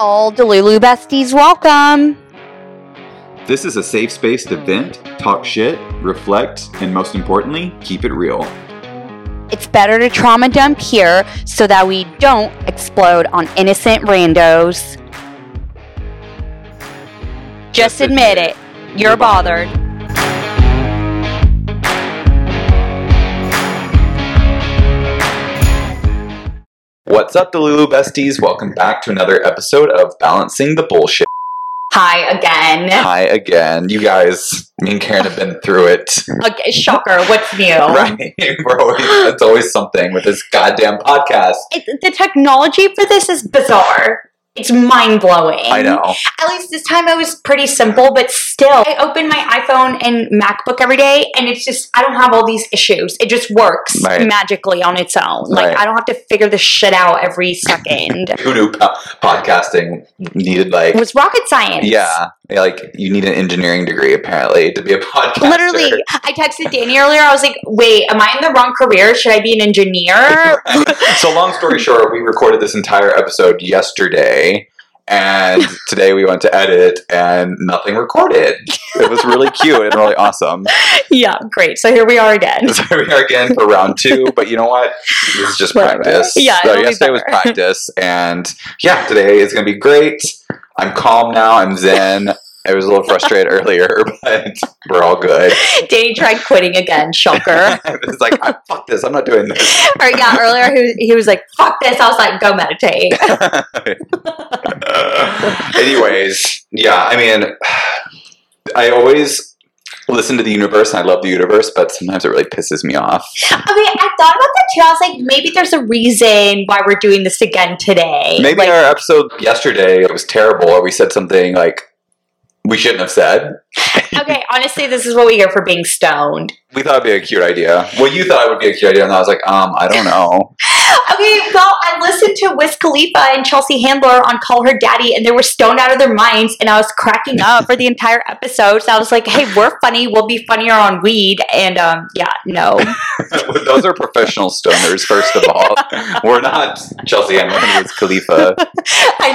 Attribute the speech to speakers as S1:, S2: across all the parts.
S1: All Delulu besties, welcome.
S2: This is a safe space to vent, talk shit, reflect, and most importantly, keep it real.
S1: It's better to trauma dump here so that we don't explode on innocent randos. Just admit it, you're bothered.
S2: What's up, Delulu besties? Welcome back to another episode of Balancing the Bullshit.
S1: Hi again.
S2: Hi again. You guys, me and Karen have been through it.
S1: Okay, shocker. What's new?
S2: Right? We're always, it's always something with this goddamn podcast.
S1: It, the technology for this is bizarre. It's mind blowing.
S2: I know.
S1: At least this time it was pretty simple, but still, I open my iPhone and MacBook every day, and it's just I don't have all these issues. It just works
S2: Right.
S1: magically on its own. Like
S2: Right.
S1: I don't have to figure this shit out every second.
S2: Who knew po- podcasting needed like,
S1: it was rocket science.
S2: yeah, like you need an engineering degree apparently to be a podcaster.
S1: Literally, I texted Danny earlier. I was like, "Wait, am I in the wrong career? Should I be an engineer?"
S2: so long story short, we recorded this entire episode yesterday, and today we went to edit, and nothing recorded. It was really cute and really awesome.
S1: yeah, great. So here we are again.
S2: So here we are again for round two, but you know what? This is just
S1: Whatever.
S2: practice.
S1: Yeah,
S2: so
S1: it'll be
S2: yesterday was practice, and yeah, today is going to be great. I'm calm now. I'm zen. I was a little frustrated earlier, but we're all good.
S1: Danny tried quitting again. Shocker.
S2: it's like, I, fuck this. I'm not doing this.
S1: or yeah, earlier he, he was like, "Fuck this." I was like, "Go meditate."
S2: Anyways, yeah, I mean, I always listen to the universe and I love the universe, but sometimes it really pisses me off.
S1: Okay, I thought about that too. I was like, maybe there's a reason why we're doing this again today.
S2: Maybe
S1: like,
S2: our episode yesterday it was terrible, or we said something like we shouldn't have said.
S1: okay, honestly, this is what we hear for being stoned.
S2: We thought it'd be a cute idea. Well, you thought it would be a cute idea, and I was like, um, I don't know.
S1: Okay, well, I listened to Wiz Khalifa and Chelsea Handler on Call Her Daddy, and they were stoned out of their minds, and I was cracking up for the entire episode. So I was like, hey, we're funny. We'll be funnier on weed. And um, yeah, no.
S2: Those are professional stoners, first of all. We're not Chelsea and Wiz Khalifa.
S1: I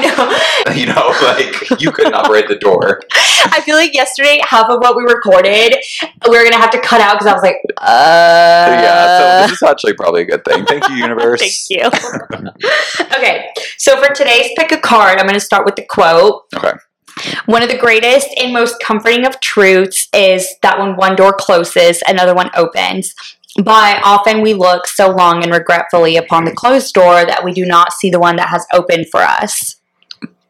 S1: know.
S2: You know, like you couldn't operate the door.
S1: I feel like yesterday, half of what we recorded, we were going to have to cut out because I was like, uh.
S2: yeah, so this is actually probably a good thing. Thank you, universe.
S1: Thank you. okay, so for today's pick a card, I'm going to start with the quote.
S2: Okay.
S1: One of the greatest and most comforting of truths is that when one door closes, another one opens. But often we look so long and regretfully upon the closed door that we do not see the one that has opened for us.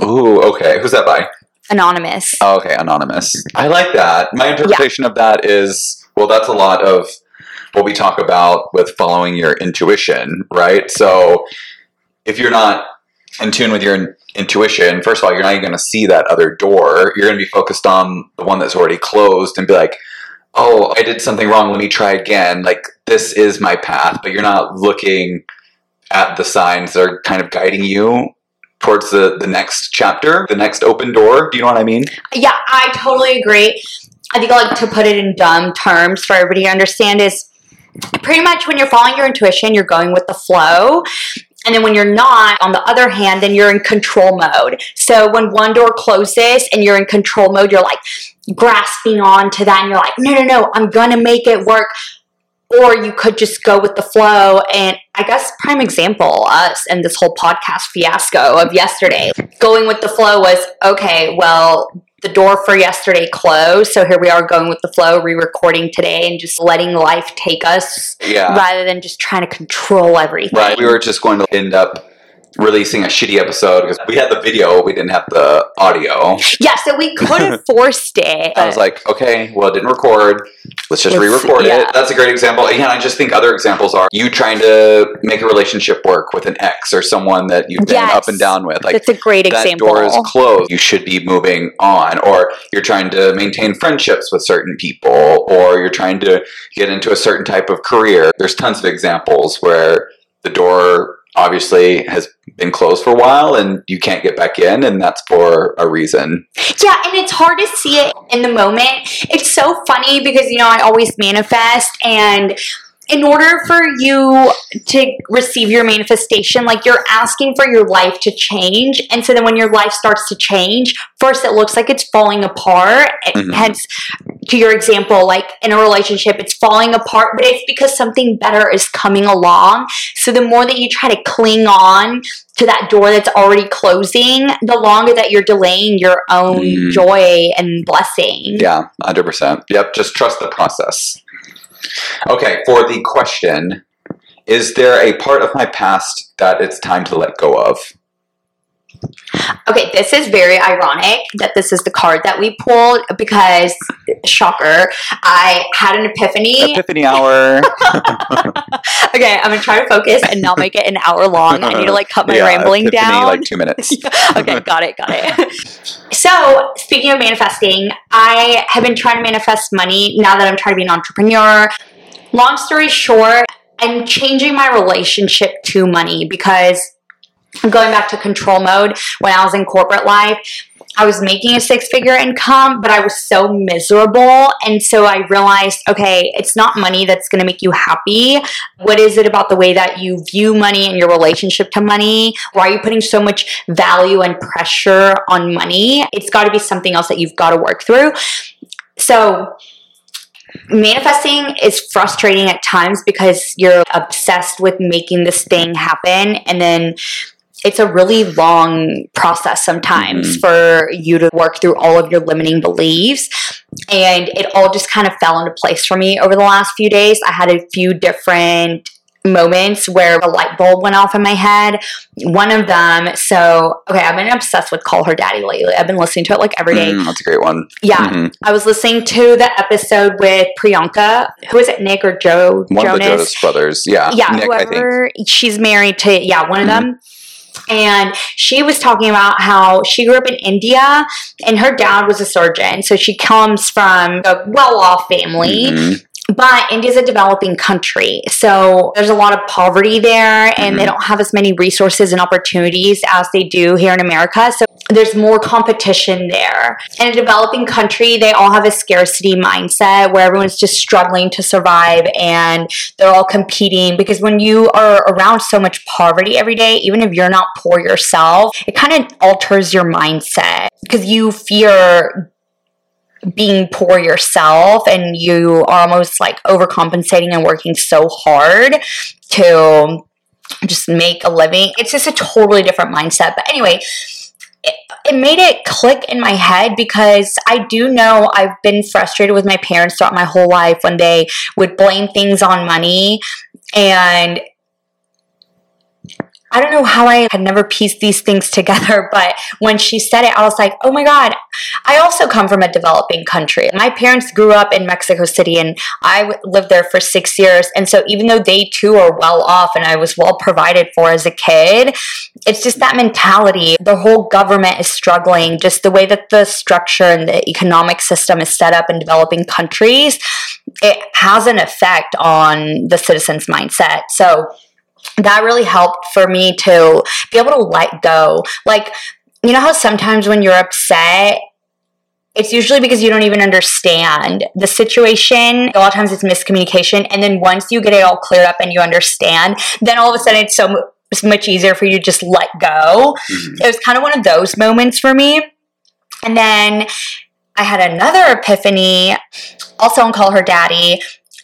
S2: Ooh, okay. Who's that by?
S1: Anonymous.
S2: Oh, okay, anonymous. I like that. My interpretation of that is well, that's a lot of what we talk about with following your intuition, right? So if you're not in tune with your intuition, first of all, you're not even going to see that other door. You're going to be focused on the one that's already closed and be like, oh, I did something wrong. Let me try again. Like, this is my path, but you're not looking at the signs that are kind of guiding you towards the, the next chapter, the next open door. Do you know what I mean?
S1: Yeah, I totally agree. I think like to put it in dumb terms for everybody to understand is pretty much when you're following your intuition, you're going with the flow. And then when you're not, on the other hand, then you're in control mode. So when one door closes and you're in control mode, you're like grasping on to that and you're like, no, no, no, I'm gonna make it work. Or you could just go with the flow. And I guess prime example, us and this whole podcast fiasco of yesterday. Going with the flow was okay, well, the door for yesterday closed. So here we are going with the flow, re recording today and just letting life take us
S2: Yeah.
S1: rather than just trying to control everything.
S2: Right. We were just going to end up releasing a shitty episode because we had the video, we didn't have the audio.
S1: Yeah, so we could have forced it.
S2: I was like, okay, well, it didn't record. Let's just
S1: Let's-
S2: re-record
S1: yeah.
S2: it. That's a great example. Again, I just think other examples are you trying to make a relationship work with an ex or someone that you've been
S1: Yes.
S2: up and down with. Like
S1: That's a great
S2: that
S1: example.
S2: door is closed. You should be moving on. Or you're trying to maintain friendships with certain people, or you're trying to get into a certain type of career. There's tons of examples where the door obviously has been closed for a while and you can't get back in, and that's for a reason.
S1: Yeah, and it's hard to see it in the moment. It's so funny because, you know, I always manifest and in order for you to receive your manifestation, like you're asking for your life to change. And so then when your life starts to change, first it looks like it's falling apart.
S2: Mhm.
S1: Hence, to your example, like in a relationship, it's falling apart, but it's because something better is coming along. So the more that you try to cling on to that door that's already closing, the longer that you're delaying your own
S2: Mm.
S1: joy and blessing.
S2: Yeah, 100%. Yep, just trust the process. Okay, for the question Is there a part of my past that it's time to let go of?
S1: Okay, this is very ironic that this is the card that we pulled because, shocker, I had an epiphany.
S2: Epiphany hour.
S1: okay, I'm gonna try to focus and not make it an hour long. I need to like cut my
S2: Yeah,
S1: rambling
S2: epiphany,
S1: down.
S2: like two minutes.
S1: okay, got it, got it. so, speaking of manifesting, I have been trying to manifest money now that I'm trying to be an entrepreneur. Long story short, I'm changing my relationship to money because going back to control mode when I was in corporate life. I was making a six figure income, but I was so miserable. And so I realized, okay, it's not money that's going to make you happy. What is it about the way that you view money and your relationship to money? Why are you putting so much value and pressure on money? It's got to be something else that you've got to work through. So, manifesting is frustrating at times because you're obsessed with making this thing happen and then it's a really long process sometimes
S2: Mhm.
S1: for you to work through all of your limiting beliefs and it all just kind of fell into place for me over the last few days i had a few different moments where a light bulb went off in my head one of them so okay i've been obsessed with call her daddy lately i've been listening to it like every day
S2: Mm, that's a great one.
S1: yeah
S2: Mhm.
S1: I was listening to the episode with Priyanka. Who is it, Nick or Joe
S2: One
S1: Jonas?
S2: of the Jonas brothers. Yeah.
S1: yeah,
S2: Nick, I think.
S1: whoever. She's married to yeah one of
S2: Mhm.
S1: them. And she was talking about how she grew up in India and her dad was a surgeon. So she comes from a well off family.
S2: Mhm.
S1: But India's a developing country. So there's a lot of poverty there, and they
S2: Mhm.
S1: don't have as many resources and opportunities as they do here in America. So there's more competition there. In a developing country, they all have a scarcity mindset where everyone's just struggling to survive and they're all competing because when you are around so much poverty every day, even if you're not poor yourself, it kind of alters your mindset because you fear being poor yourself and you are almost like overcompensating and working so hard to just make a living. It's just a totally different mindset. But anyway, it, made it click in my head because I do know I've been frustrated with my parents throughout my whole life when they would blame things on money and I don't know how I had never pieced these things together, but when she said it, I was like, oh my God, I also come from a developing country. My parents grew up in Mexico City and I lived there for six years. And so even though they too are well off and I was well provided for as a kid, it's just that mentality. The whole government is struggling, just the way that the structure and the economic system is set up in developing countries, it has an effect on the citizens' mindset. So that really helped for me to be able to let go. Like, you know how sometimes when you're upset, it's usually because you don't even understand the situation. A lot of times it's miscommunication. And then once you get it all cleared up and you understand, then all of a sudden it's so it's much easier for you to just let go.
S2: Mhm.
S1: It was kind of one of those moments for me. And then I had another epiphany also on Call Her Daddy.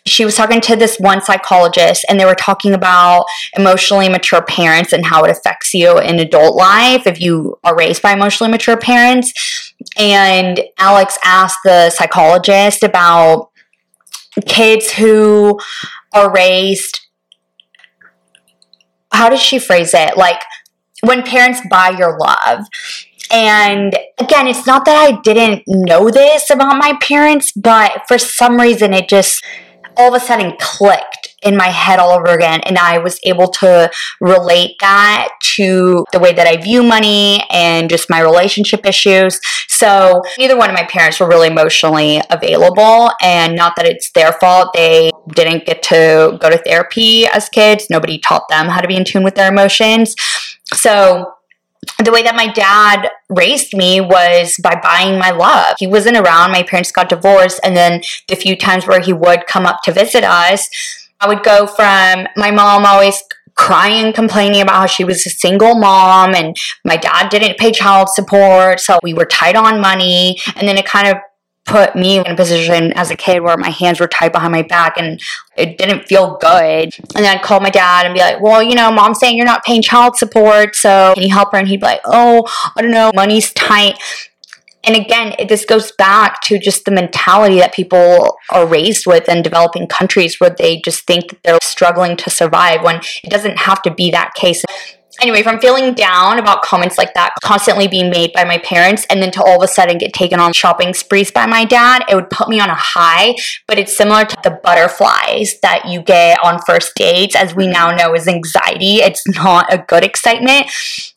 S1: She was talking to this one psychologist, and they were talking about emotionally mature parents and how it affects you in adult life if you are raised by emotionally mature parents. And Alex asked the psychologist about kids who are raised. How does she phrase it? Like when parents buy your love. And again, it's not that I didn't know this about my parents, but for some reason it just all of a sudden clicked in my head all over again. And I was able to relate that to the way that I view money and just my relationship issues. So neither one of my parents were really emotionally available. And not that it's their fault. They didn't get to go to therapy as kids. Nobody taught them how to be in tune with their emotions. So the way that my dad raised me was by buying my love. He wasn't around. My parents got divorced. And then the few times where he would come up to visit us, I would go from my mom always crying, complaining about how she was a single mom and my dad didn't pay child support. So we were tight on money. And then it kind of put me in a position as a kid where my hands were tied behind my back and it didn't feel good. And then I'd call my dad and be like, well, you know, mom's saying you're not paying child support. So can you help her? And he'd be like, oh, I don't know, money's tight. And again, it, this goes back to just the mentality that people are raised with in developing countries where they just think that they're struggling to survive when it doesn't have to be that case. Anyway, from feeling down about comments like that constantly being made by my parents and then to all of a sudden get taken on shopping sprees by my dad, it would put me on a high, but it's similar to the butterflies that you get on first dates, as we now know is anxiety. It's not a good excitement.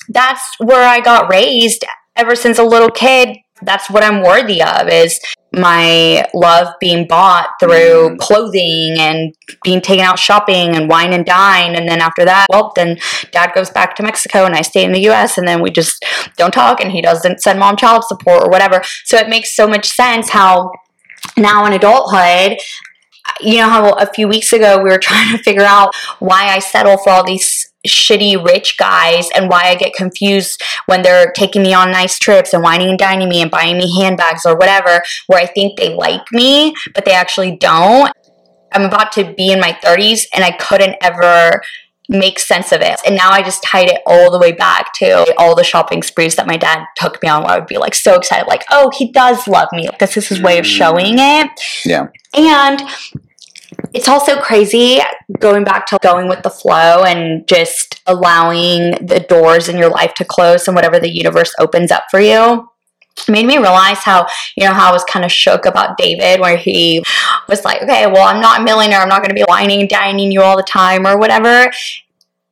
S1: That's where I got raised ever since a little kid that's what I'm worthy of is my love being bought through mm. clothing and being taken out shopping and wine and dine. And then after that, well, then dad goes back to Mexico and I stay in the US and then we just don't talk and he doesn't send mom child support or whatever. So it makes so much sense how now in adulthood, you know how a few weeks ago we were trying to figure out why I settle for all these shitty rich guys and why I get confused when they're taking me on nice trips and wining and dining me and buying me handbags or whatever, where I think they like me, but they actually don't. I'm about to be in my 30s and I couldn't ever make sense of it. And now I just tied it all the way back to all the shopping sprees that my dad took me on where I would be like so excited, like, oh, he does love me. This is his way of showing mm. it.
S2: Yeah.
S1: And it's also crazy going back to going with the flow and just allowing the doors in your life to close and whatever the universe opens up for you made me realize how you know how I was kind of shook about David, where he was like, "Okay, well, I'm not a millionaire. I'm not going to be wining and dining you all the time or whatever."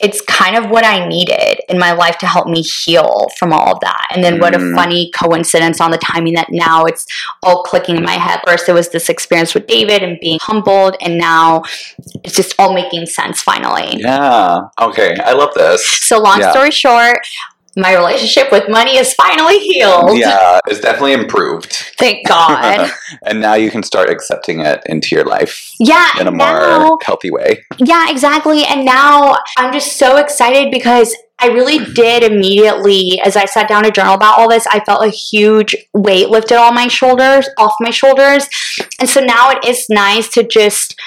S1: It's kind of what I needed in my life to help me heal from all of that. And then mm. what a mm. funny coincidence on the timing that now it's all clicking in my head. First, it was this experience with David and being humbled, and now it's just all making sense finally.
S2: Yeah. Okay. I love this.
S1: So, long yeah. story short, my relationship with money is finally healed.
S2: Yeah, it's definitely improved.
S1: Thank God.
S2: and now you can start accepting it into your life.
S1: Yeah.
S2: In a more now, healthy way.
S1: Yeah, exactly. And now I'm just so excited because I really did immediately, as I sat down to journal about all this, I felt a huge weight lifted on my shoulders, off my shoulders. And so now it is nice to just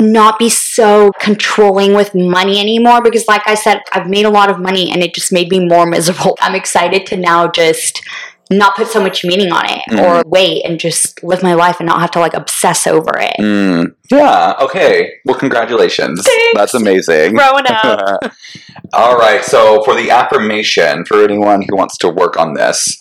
S1: not be so controlling with money anymore because like I said, I've made a lot of money and it just made me more miserable. I'm excited to now just not put so much meaning on it mm. or wait and just live my life and not have to like obsess over it.
S2: Mm. Yeah, okay. Well, congratulations.
S1: Thanks.
S2: That's amazing.
S1: Growing up.
S2: All right, so for the affirmation, for anyone who wants to work on this,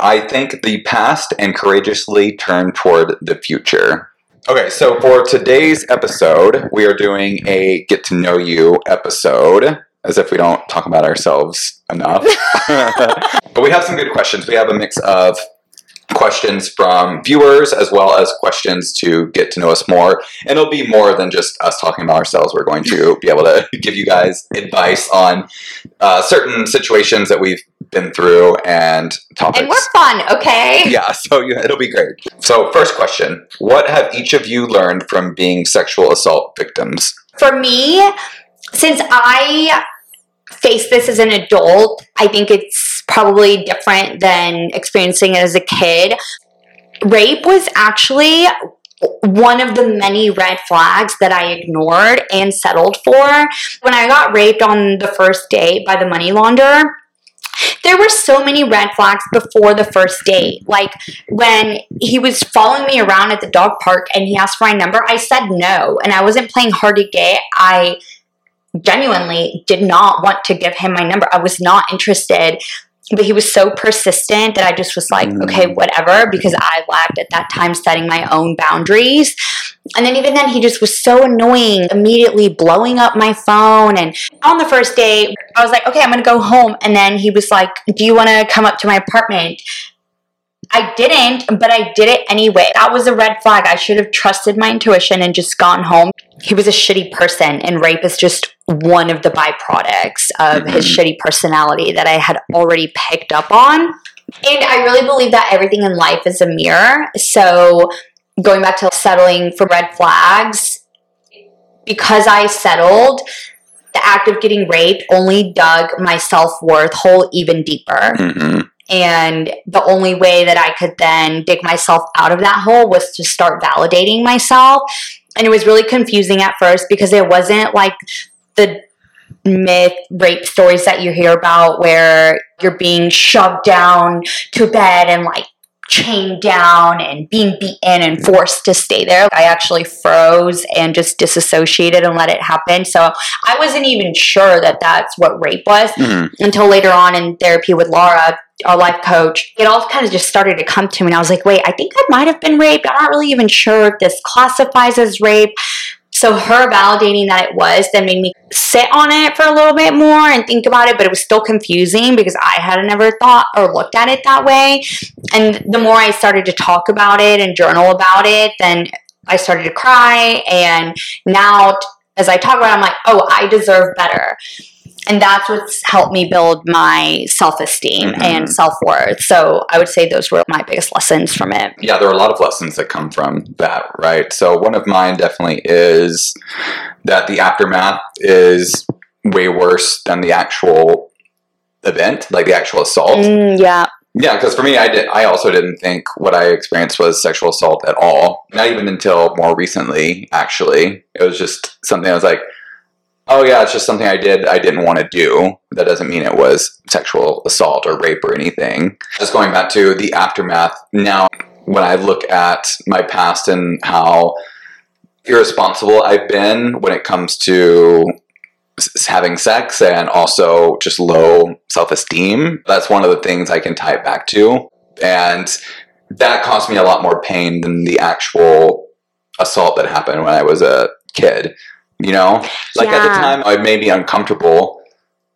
S2: I think the past and courageously turn toward the future. Okay, so for today's episode, we are doing a get to know you episode, as if we don't talk about ourselves enough. but we have some good questions. We have a mix of questions from viewers as well as questions to get to know us more. And it'll be more than just us talking about ourselves. We're going to be able to give you guys advice on uh, certain situations that we've been through and topics.
S1: And we're fun, okay?
S2: Yeah, so you, it'll be great. So, first question What have each of you learned from being sexual assault victims?
S1: For me, since I face this as an adult, I think it's probably different than experiencing it as a kid. Rape was actually one of the many red flags that I ignored and settled for. When I got raped on the first date by the money launderer, there were so many red flags before the first date. Like when he was following me around at the dog park and he asked for my number, I said no. And I wasn't playing hard to get. I genuinely did not want to give him my number. I was not interested. But he was so persistent that I just was like, mm. okay, whatever, because I lacked at that time setting my own boundaries. And then even then, he just was so annoying, immediately blowing up my phone. And on the first day, I was like, okay, I'm gonna go home. And then he was like, do you wanna come up to my apartment? I didn't, but I did it anyway. That was a red flag. I should have trusted my intuition and just gone home. He was a shitty person, and rape is just one of the byproducts of his mm-hmm. shitty personality that I had already picked up on. And I really believe that everything in life is a mirror. So, going back to settling for red flags, because I settled, the act of getting raped only dug my self worth hole even deeper.
S2: hmm
S1: And the only way that I could then dig myself out of that hole was to start validating myself. And it was really confusing at first because it wasn't like the myth rape stories that you hear about where you're being shoved down to bed and like chained down and being beaten and forced to stay there. I actually froze and just disassociated and let it happen. So I wasn't even sure that that's what rape was
S2: hmm
S1: until later on in therapy with Laura, our life coach, it all kind of just started to come to me. And I was like, wait, I think I might have been raped. I'm not really even sure if this classifies as rape. So her validating that it was then made me sit on it for a little bit more and think about it, but it was still confusing because I had never thought or looked at it that way. And the more I started to talk about it and journal about it, then I started to cry. And now, as I talk about it, I'm like, oh, I deserve better and that's what's helped me build my self-esteem
S2: Mhm.
S1: and self-worth so i would say those were my biggest lessons from it
S2: yeah, there are a lot of lessons that come from that, right? So one of mine definitely is that the aftermath is way worse than the actual event, like the actual assault.
S1: Mm, yeah
S2: Yeah, because for me, I did. I also didn't think what I experienced was sexual assault at all. Not even until more recently. Actually, it was just something I was like, "Oh yeah, it's just something I did. I didn't want to do. That doesn't mean it was sexual assault or rape or anything." Just going back to the aftermath. Now, when I look at my past and how irresponsible I've been when it comes to having sex and also just low self-esteem that's one of the things i can tie it back to and that caused me a lot more pain than the actual assault that happened when i was a kid you know? Like at the time i may be uncomfortable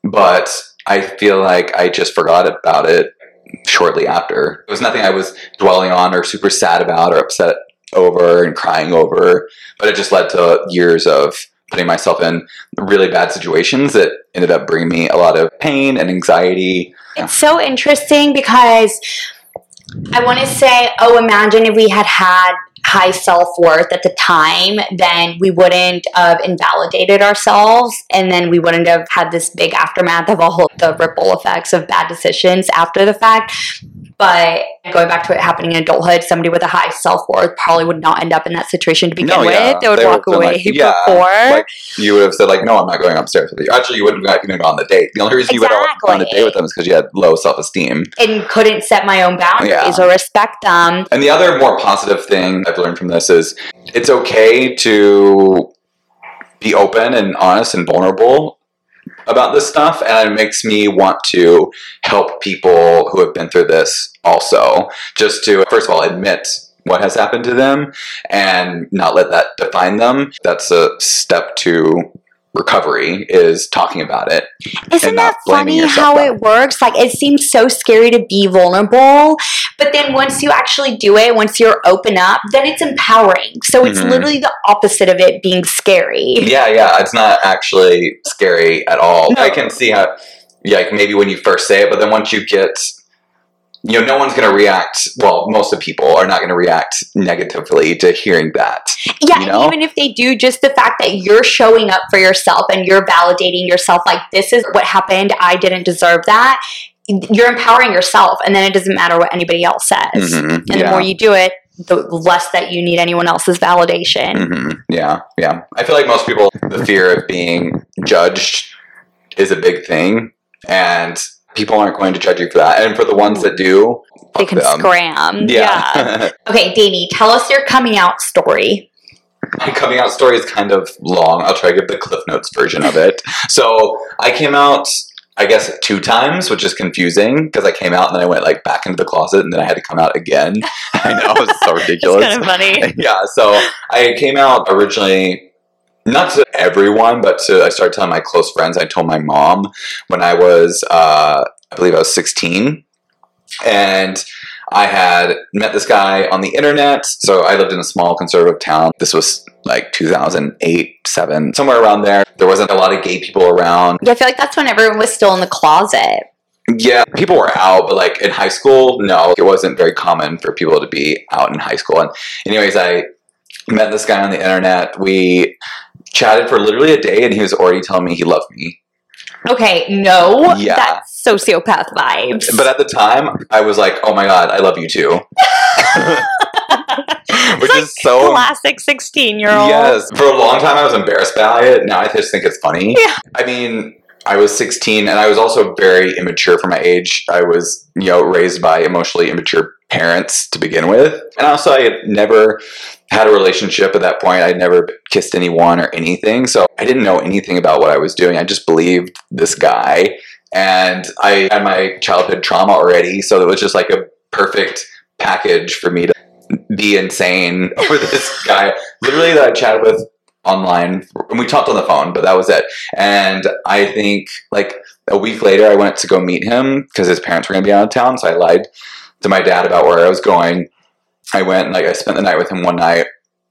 S2: but i feel like i just forgot about it shortly after. It was nothing i was dwelling on or super sad about or upset over and crying over but it just led to years of putting myself in really bad situations that ended up bringing me a lot of pain and anxiety.
S1: it's so interesting because i want to say oh imagine if we had had high self-worth at the time then we wouldn't have invalidated ourselves and then we wouldn't have had this big aftermath of all the ripple effects of bad decisions after the fact but going back to it happening in adulthood, somebody with a high self worth probably would not end up in that situation to begin
S2: No, yeah.
S1: with. They would
S2: They
S1: walk
S2: would've
S1: away
S2: like, yeah,
S1: before.
S2: like, You would have said like, "No, I'm not going upstairs with you." Actually, you wouldn't have even gone on the date. The only reason you would have gone on a
S1: Exactly.
S2: date with them is because you had low self-esteem.
S1: and couldn't set my own boundaries
S2: Yeah.
S1: or respect them.
S2: And the other more positive thing I've learned from this is it's okay to be open and honest and vulnerable about this stuff. And it makes me want to help people who have been through this also. Just to, first of all, admit what has happened to them and not let that define them. That's a step to recovery is talking about it.
S1: Isn't that funny how it works? Like, it seems so scary to be vulnerable, but then once you actually do it, once you're open up, then it's empowering. So it's
S2: Mhm.
S1: literally the opposite of it being scary.
S2: Yeah, yeah, it's not actually scary at all.
S1: No.
S2: I can see how, yeah, like maybe when you first say it, but then once you get, you know, no one's going to react. Well, most of people are not going to react negatively to hearing that.
S1: Yeah,
S2: You
S1: and
S2: know?
S1: even if they do, just the fact that you're showing up for yourself and you're validating yourself, like, this is what happened, I didn't deserve that. You're empowering yourself, and then it doesn't matter what anybody else says.
S2: Mhm,
S1: And the more you do it, the less that you need anyone else's validation.
S2: hmm Yeah, yeah. I feel like most people, the fear of being judged is a big thing, and people aren't going to judge you for that. And for the ones that do,
S1: They can
S2: them.
S1: scram.
S2: Yeah.
S1: Okay, Danny, tell us your coming out story.
S2: My coming out story is kind of long. I'll try to give the Cliff Notes version of it. So I came out, I guess, two times, which is confusing because I came out and then I went like back into the closet and then I had to come out again. I know it's so ridiculous.
S1: kind of funny.
S2: yeah, so I came out originally not to everyone, but to I started telling my close friends. I told my mom when I was, uh, I believe I was 16, and I had met this guy on the internet. So I lived in a small conservative town. This was like 2008, seven, somewhere around there. There wasn't a lot of gay people around.
S1: Yeah, I feel like that's when everyone was still in the closet.
S2: Yeah, people were out, but like in high school, no, it wasn't very common for people to be out in high school. And anyways, I met this guy on the internet. We chatted for literally a day and he was already telling me he loved me.
S1: Okay, no.
S2: Yeah.
S1: That's sociopath vibes.
S2: But at the time, I was like, "Oh my god, I love you too," which
S1: like
S2: is so
S1: classic 16 year old.
S2: Yes, for a long time I was embarrassed by it. Now I just think it's funny.
S1: Yeah.
S2: I mean, I was 16 and I was also very immature for my age. I was, you know, raised by emotionally immature parents to begin with. And also I had never had a relationship at that point. I'd never kissed anyone or anything. So I didn't know anything about what I was doing. I just believed this guy. And I had my childhood trauma already. So it was just like a perfect package for me to be insane over this guy, literally that I chatted with online. And we talked on the phone, but that was it. And I think like a week later, I went to go meet him because his parents were going to be out of town. So I lied to my dad about where I was going. I went and like I spent the night with him one night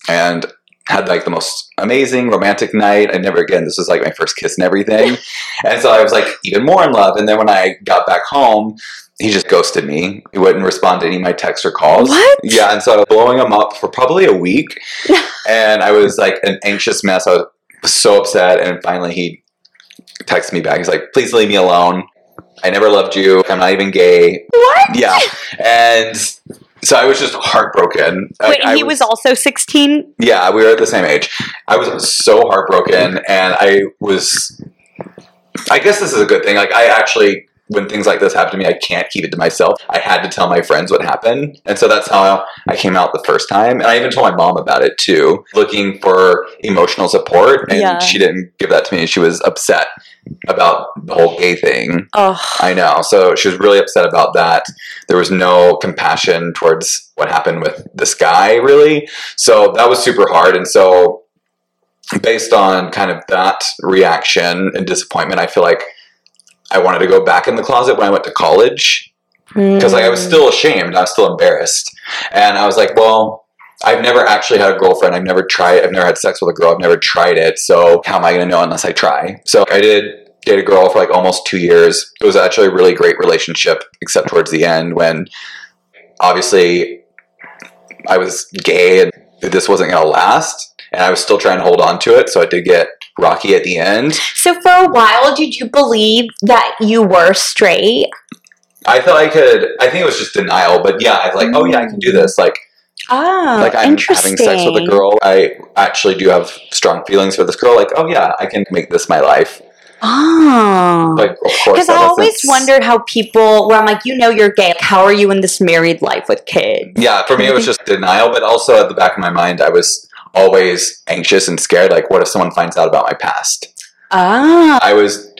S2: and had like the most amazing romantic night. I never again, this was like my first kiss and everything. and so I was like even more in love. And then when I got back home, he just ghosted me. He wouldn't respond to any of my texts or calls.
S1: What?
S2: Yeah, and so I was blowing him up for probably a week. and I was like an anxious mess. I was so upset. And finally he texted me back. He's like, please leave me alone. I never loved you. I'm not even gay.
S1: What?
S2: Yeah. And so I was just heartbroken.
S1: Wait,
S2: I
S1: he was also 16?
S2: yeah, we were at the same age. I was so heartbroken, and I was. I guess this is a good thing. Like, I actually, when things like this happen to me, I can't keep it to myself. I had to tell my friends what happened, and so that's how I came out the first time. And I even told my mom about it too, looking for emotional support, and
S1: Yeah.
S2: she didn't give that to me. She was upset about the whole gay thing.
S1: Oh.
S2: I know. So she was really upset about that. There was no compassion towards what happened with this guy, really. So that was super hard. And so, based on kind of that reaction and disappointment, I feel like I wanted to go back in the closet when I went to college because like, I was
S1: Mm.
S2: still ashamed. I was still embarrassed. And I was like, well, I've never actually had a girlfriend. I've never tried. I've never had sex with a girl. I've never tried it. So how am I going to know unless I try? So I did date a girl for like almost two years. It was actually a really great relationship, except towards the end when obviously I was gay and this wasn't going to last. And I was still trying to hold on to it. So I did get rocky at the end.
S1: So for a while, did you believe that you were straight?
S2: I thought I could, I think it was just denial, but yeah, I was like, oh yeah, I can do this. Like,
S1: Oh,
S2: like I'm having sex with a girl. I actually do have strong feelings for this girl. Like, oh yeah, I can make this my life.
S1: Oh.
S2: Like, of course,
S1: Because I always wondered how people, where I'm like, you know, you're gay. Like, How are you in this married life with kids?
S2: Yeah, for me, it was just denial, but also at the back of my mind, I was always anxious and scared. Like, what if someone finds out about my past?
S1: Ah.
S2: I was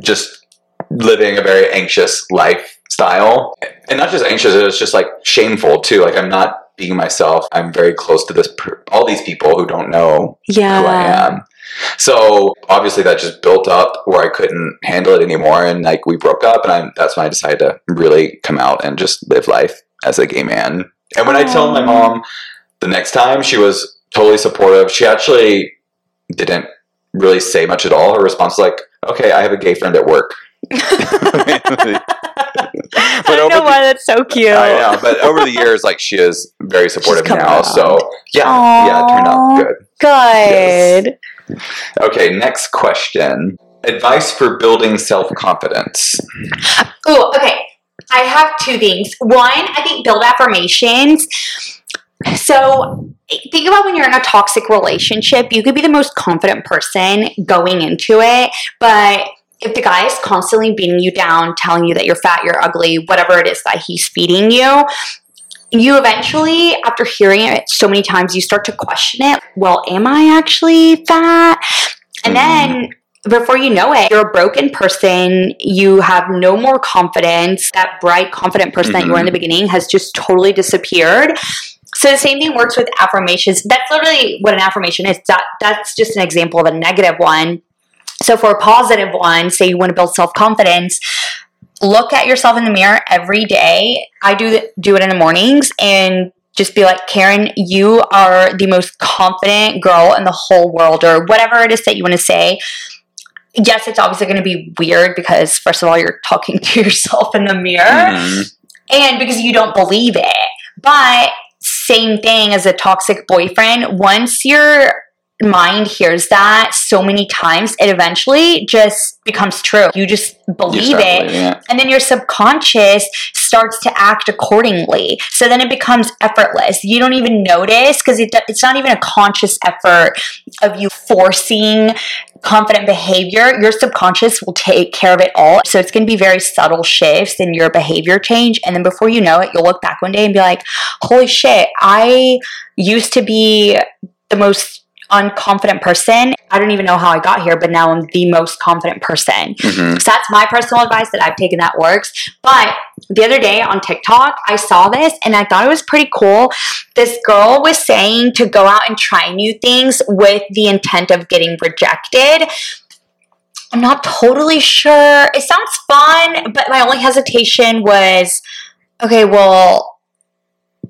S2: just living a very anxious lifestyle, and not just anxious; it was just like shameful too. Like, I'm not being myself. I'm very close to this, per- all these people who don't know
S1: Yeah.
S2: who I am. So obviously that just built up where I couldn't handle it anymore, and like we broke up, and I, that's when I decided to really come out and just live life as a gay man. And when I told my mom the next time, she was totally supportive. She actually didn't really say much at all. Her response was like, "Okay, I have a gay friend at work."
S1: I
S2: But
S1: don't know
S2: over
S1: why that's so cute.
S2: I know, but over the years, like she is very supportive now.
S1: around.
S2: So yeah, yeah, it turned out
S1: Aw.
S2: good.
S1: Good.
S2: Okay, next question. Advice for building self confidence.
S1: Oh, okay. I have two things. One, I think build affirmations. So think about when you're in a toxic relationship, you could be the most confident person going into it, but if the guy is constantly beating you down, telling you that you're fat, you're ugly, whatever it is that he's feeding you, you eventually, after hearing it so many times, you start to question it. Well, am I actually fat? And mm-hmm. then before you know it, you're a broken person. You have no more confidence. That bright, confident person that you were in the mm-hmm. beginning has just totally disappeared. So the same thing works with affirmations. That's literally what an affirmation is. That that's just an example of a negative one. So for a positive one, say you want to build self confidence, look at yourself in the mirror every day. I do do it in the mornings and just be like, Karen, you are the most confident girl in the whole world, or whatever it is that you want to say. Yes, it's obviously going to be weird because, first of all, you're talking to yourself in the mirror
S2: Mhm.
S1: and because you don't believe it. But same thing as a toxic boyfriend, once you're mind hears that so many times, it eventually just becomes true. You just believe
S2: start
S1: it.
S2: it.
S1: And then your subconscious starts to act accordingly. So then it becomes effortless. You don't even notice because it, it's not even a conscious effort of you forcing confident behavior. Your subconscious will take care of it all. So it's going to be very subtle shifts in your behavior change. And then before you know it, you'll look back one day and be like, holy shit, I used to be the most unconfident person. I don't even know how I got here, but now I'm the most confident person.
S2: Mhm.
S1: So that's my personal advice that I've taken that works. But the other day on TikTok, I saw this and I thought it was pretty cool. This girl was saying to go out and try new things with the intent of getting rejected. I'm not totally sure. It sounds fun, but my only hesitation was okay, well,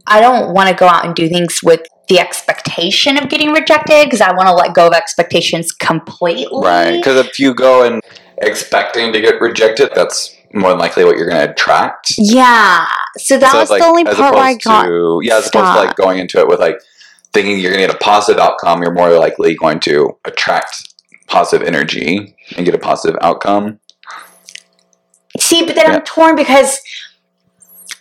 S1: I don't want to go out and do things with the expectation of getting rejected because I want to let go of expectations completely.
S2: Right. Because if you go and expecting to get rejected, that's more than likely what you're going to attract.
S1: Yeah. So that
S2: So,
S1: was
S2: like,
S1: the only part where I got.
S2: to yeah, as opposed to like going into it with like thinking you're going to get a positive outcome, you're more likely going to attract positive energy and get a positive outcome.
S1: See, but then
S2: Yeah.
S1: I'm torn because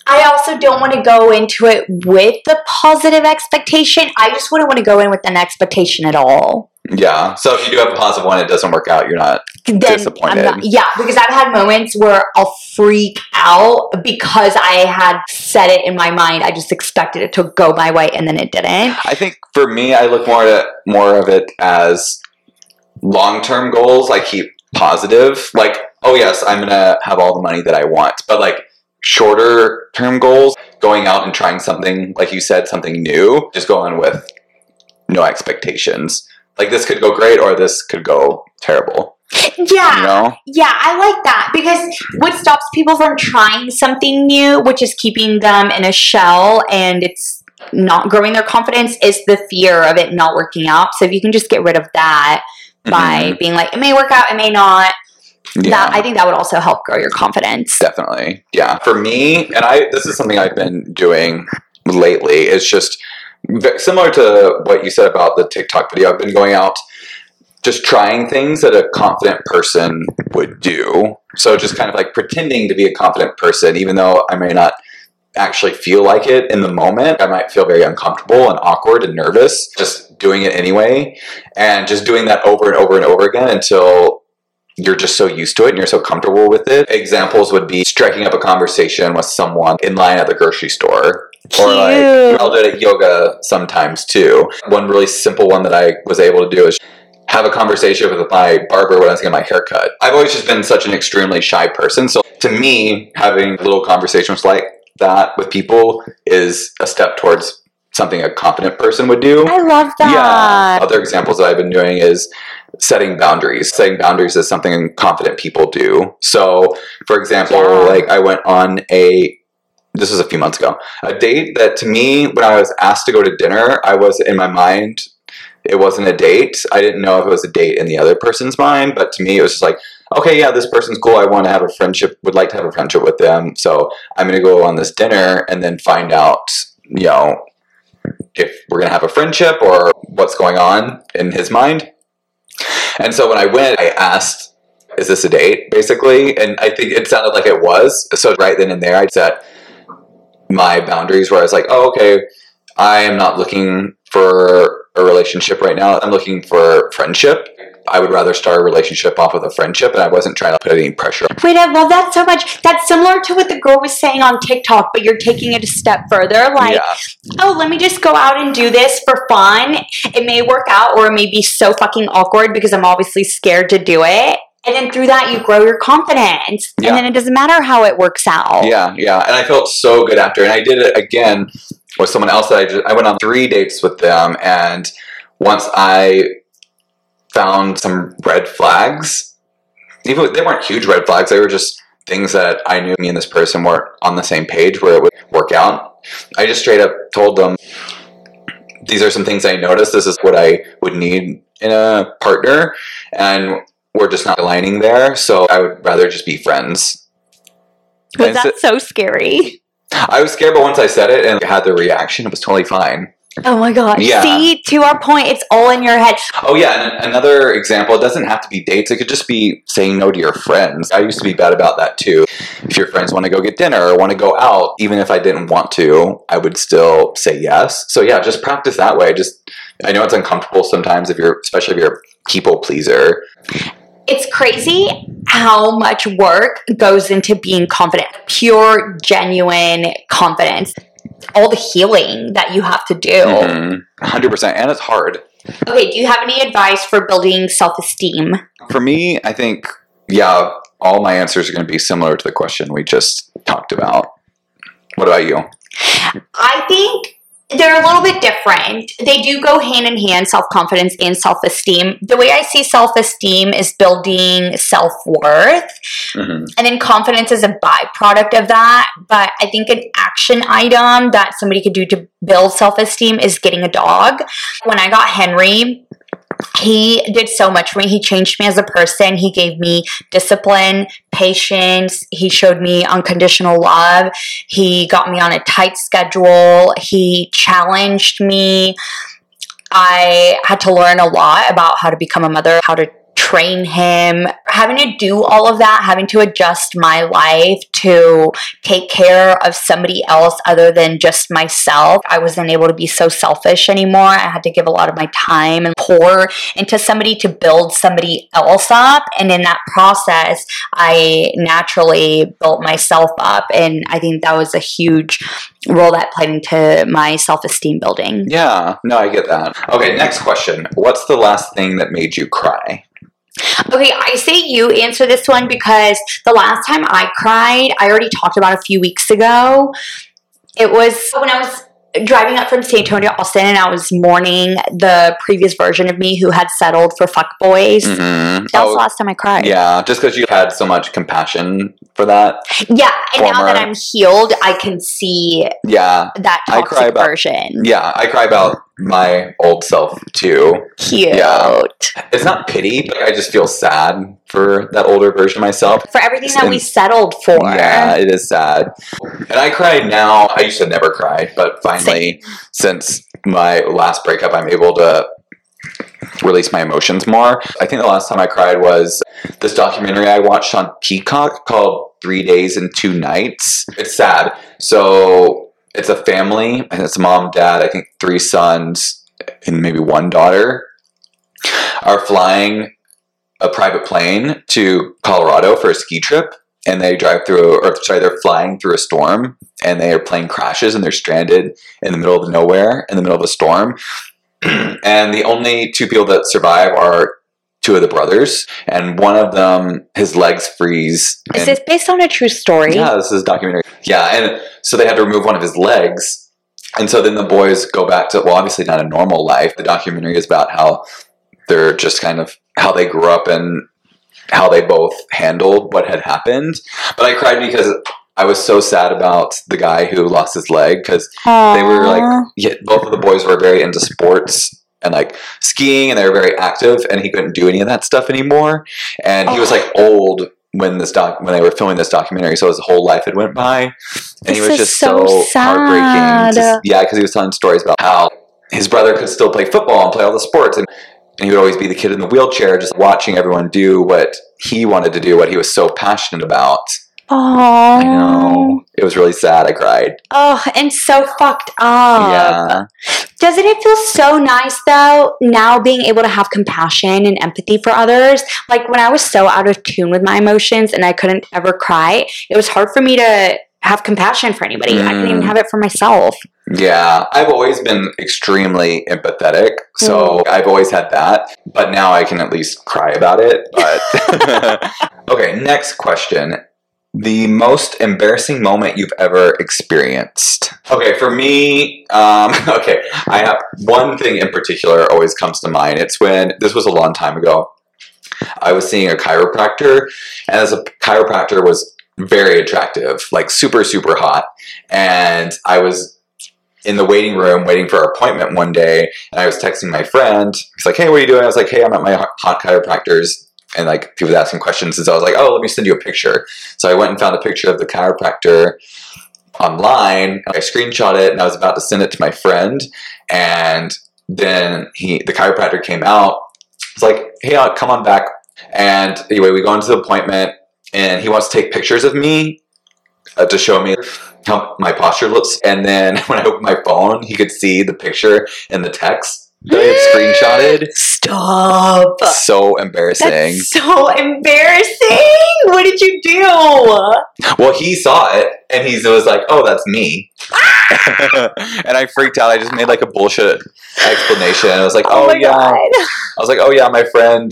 S1: I also don't want to go into it with the positive expectation. I just wouldn't want to go in with an expectation at all.
S2: Yeah. So if you do have a positive one, it doesn't work out. You're not.
S1: Then
S2: Disappointed.
S1: I'm not, yeah, because I've had moments where I'll freak out because I had set it in my mind. I just expected it to go my way and then it didn't.
S2: I think for me, I look more at more of it as long term goals. I keep positive. Like, oh yes, I'm gonna have all the money that I want, but like shorter term goals, going out and trying something, like you said, something new, just going with no expectations. Like this could go great or this could go terrible.
S1: Yeah.
S2: You know?
S1: Yeah, I like that because what stops people from trying something new, which is keeping them in a shell and it's not growing their confidence, is the fear of it not working out. So if you can just get rid of that by mm-hmm. being like, it may work out, it may not,
S2: Mhm.
S1: that I think that would also help grow your confidence.
S2: Definitely. Yeah. For me, and I this is something I've been doing lately, it's just similar to what you said about the TikTok video. I've been going out just trying things that a confident person would do. So just kind of like pretending to be a confident person, even though I may not actually feel like it in the moment. I might feel very uncomfortable and awkward and nervous just doing it anyway. And just doing that over and over and over again until you're just so used to it and you're so comfortable with it. Examples would be striking up a conversation with someone in line at the grocery store. Or like I'll do it at yoga sometimes too. One really simple one that I was able to do is have a conversation with my barber when I was getting my haircut. I've always just been such an extremely shy person. So to me, having little conversations like that with people is a step towards something a confident person would do.
S1: I love that.
S2: Yeah.
S1: that.
S2: Other examples that I've been doing is setting boundaries. Setting boundaries is something confident people do. So, for example,
S1: Yeah.
S2: like I went on a this was a few months ago. A date that to me when I was asked to go to dinner, I was in my mind it wasn't a date. I didn't know if it was a date in the other person's mind, but to me it was just like, okay, yeah, this person's cool. I want to have a friendship, would like to have a friendship with them. So, I'm going to go on this dinner and then find out, you know, if we're going to have a friendship or what's going on in his mind. And so when I went, I asked, is this a date, basically? And I think it sounded like it was. So right then and there, I set my boundaries where I was like, oh, okay, I am not looking for a relationship right now. I'm looking for friendship. I would rather start a relationship off with a friendship, and I wasn't trying to put any pressure.
S1: Wait, I love that so much. That's similar to what the girl was saying on TikTok, but you're taking it a step further. Like,
S2: yeah,
S1: oh, let me just go out and do this for fun. It may work out or it may be so fucking awkward because I'm obviously scared to do it. And then through that, you grow your confidence.
S2: Yeah.
S1: And then it doesn't matter how it works out.
S2: yeah, yeah. And I felt so good after, and I did it again with someone else that I just I went on three dates with them, and once I found some red flags, even they weren't huge red flags, they were just things that I knew me and this person weren't on the same page where it would work out. I just straight up told them these are some things I noticed. This is what I would need in a partner, and we're just not aligning there. So I would rather just be friends.
S1: Was that
S2: so-
S1: so scary?
S2: I was scared, but once I said it and had the reaction, it was totally fine.
S1: Oh my god.
S2: Yeah.
S1: See, to our point, it's all in your head.
S2: Oh yeah, and another example, it doesn't have to be dates. It could just be saying no to your friends. I used to be bad about that too. If your friends want to go get dinner or want to go out, even if I didn't want to, I would still say yes. So yeah, just practice that way. Just I know it's uncomfortable sometimes if you're especially if you're a people pleaser.
S1: It's crazy how much work goes into being confident. Pure, genuine confidence. All the healing that you have to do.
S2: Mhm. 100% and it's hard.
S1: Okay, do you have any advice for building self esteem?
S2: For me, I think yeah, all my answers are going to be similar to the question we just talked about. What about you?
S1: I think they're a little bit different. They do go hand in hand, self confidence and self esteem. The way I see self esteem is building self worth,
S2: Mhm.
S1: and then confidence is a byproduct of that. But I think an action item that somebody could do to build self esteem is getting a dog. When I got Henry, he did so much for me. He changed me as a person. He gave me discipline, patience. He showed me unconditional love. He got me on a tight schedule. He challenged me. I had to learn a lot about how to become a mother, how to train him, having to do all of that, having to adjust my life to take care of somebody else other than just myself. I wasn't able to be so selfish anymore. I had to give a lot of my time and pour into somebody to build somebody else up. And in that process, I naturally built myself up. And I think that was a huge role that played into my self esteem building.
S2: Yeah, no, I get that. Okay, next question. What's the last thing that made you cry?
S1: Okay, I say you answer this one because the last time I cried, I already talked about a few weeks ago. It was when I was driving up from San Antonio Austin and I was mourning the previous version of me who had settled for fuckboys.
S2: Mhm.
S1: That was
S2: Oh,
S1: the last time I cried.
S2: yeah, just because you had so much compassion for that.
S1: Yeah, and now that I'm healed, I can see
S2: Yeah,
S1: that
S2: I
S1: toxic
S2: cry about-
S1: version.
S2: yeah, I cry about my old self too.
S1: Cute.
S2: Yeah. It's not pity, but I just feel sad for that older version of myself.
S1: For everything that we settled for.
S2: Yeah, it is sad. And I cry now. I used to never cry, but finally, since my last breakup, I'm able to release my emotions more. I think the last time I cried was this documentary I watched on Peacock called Three Days and Two Nights. It's sad. So it's a family, and it's mom, dad, I think three sons, and maybe one daughter, are flying a private plane to Colorado for a ski trip and they drive through, or sorry, they're flying through a storm, and their plane crashes, and they're stranded in the middle of nowhere, in the middle of a storm. and the only two people that survive are two of the brothers, and one of them, his legs freeze.
S1: Is
S2: and-
S1: this based on a true story?
S2: yeah, this is a documentary. Yeah, and so they had to remove one of his legs. And so then the boys go back to, well, obviously not a normal life. The documentary is about how they're just kind of how they grew up and how they both handled what had happened. But I cried because I was so sad about the guy who lost his leg because they were like, yeah, both of the boys were very into sports and like skiing and they were very active and he couldn't do any of that stuff anymore. And he was like old when this doc when they were filming this documentary, so his whole life had went by, and he was just
S1: so
S2: so, heartbreaking. Just- yeah, because he was telling stories about how his brother could still play football and play all the sports, and, and he would always be the kid in the wheelchair, just watching everyone do what he wanted to do, what he was so passionate about.
S1: Oh,
S2: I know it was really sad. I cried.
S1: Oh, and so fucked up.
S2: yeah,
S1: Doesn't it feel so nice though now being able to have compassion and empathy for others? Like when I was so out of tune with my emotions and I couldn't ever cry, it was hard for me to have compassion for anybody. I couldn't even
S2: Mm.
S1: have it for myself.
S2: Yeah, I've always been extremely empathetic, so I've always had that. But now I can at least cry about it. But okay, next question: the most embarrassing moment you've ever experienced? Okay, for me, um, okay, I have one thing in particular always comes to mind. It's when this was a long time ago. I was seeing a chiropractor, and as a chiropractor was very attractive, like super super hot, and I was in the waiting room waiting for our appointment one day and I was texting my friend. He's like, Hey, what are you doing? I was like, Hey, I'm at my hot chiropractor's. And like he was asking questions. And so I was like, Oh, let me send you a picture. So I went and found a picture of the chiropractor online. I screenshot it and I was about to send it to my friend. And then he, the chiropractor came out. It's like, hey, uh, come on back. And anyway, we go into the appointment and he wants to take pictures of me uh, to show me how my posture looks. And then when I opened my phone, he could see the picture and the text that I had screenshotted.
S1: Stop.
S2: So embarrassing.
S1: That's so embarrassing. What did you do?
S2: Well, he saw it and he was like, "Oh, that's me," and I freaked out. I just made like a bullshit explanation. I was like, "Oh,
S1: my
S2: yeah,"
S1: god.
S2: I was like, "Oh yeah, my friend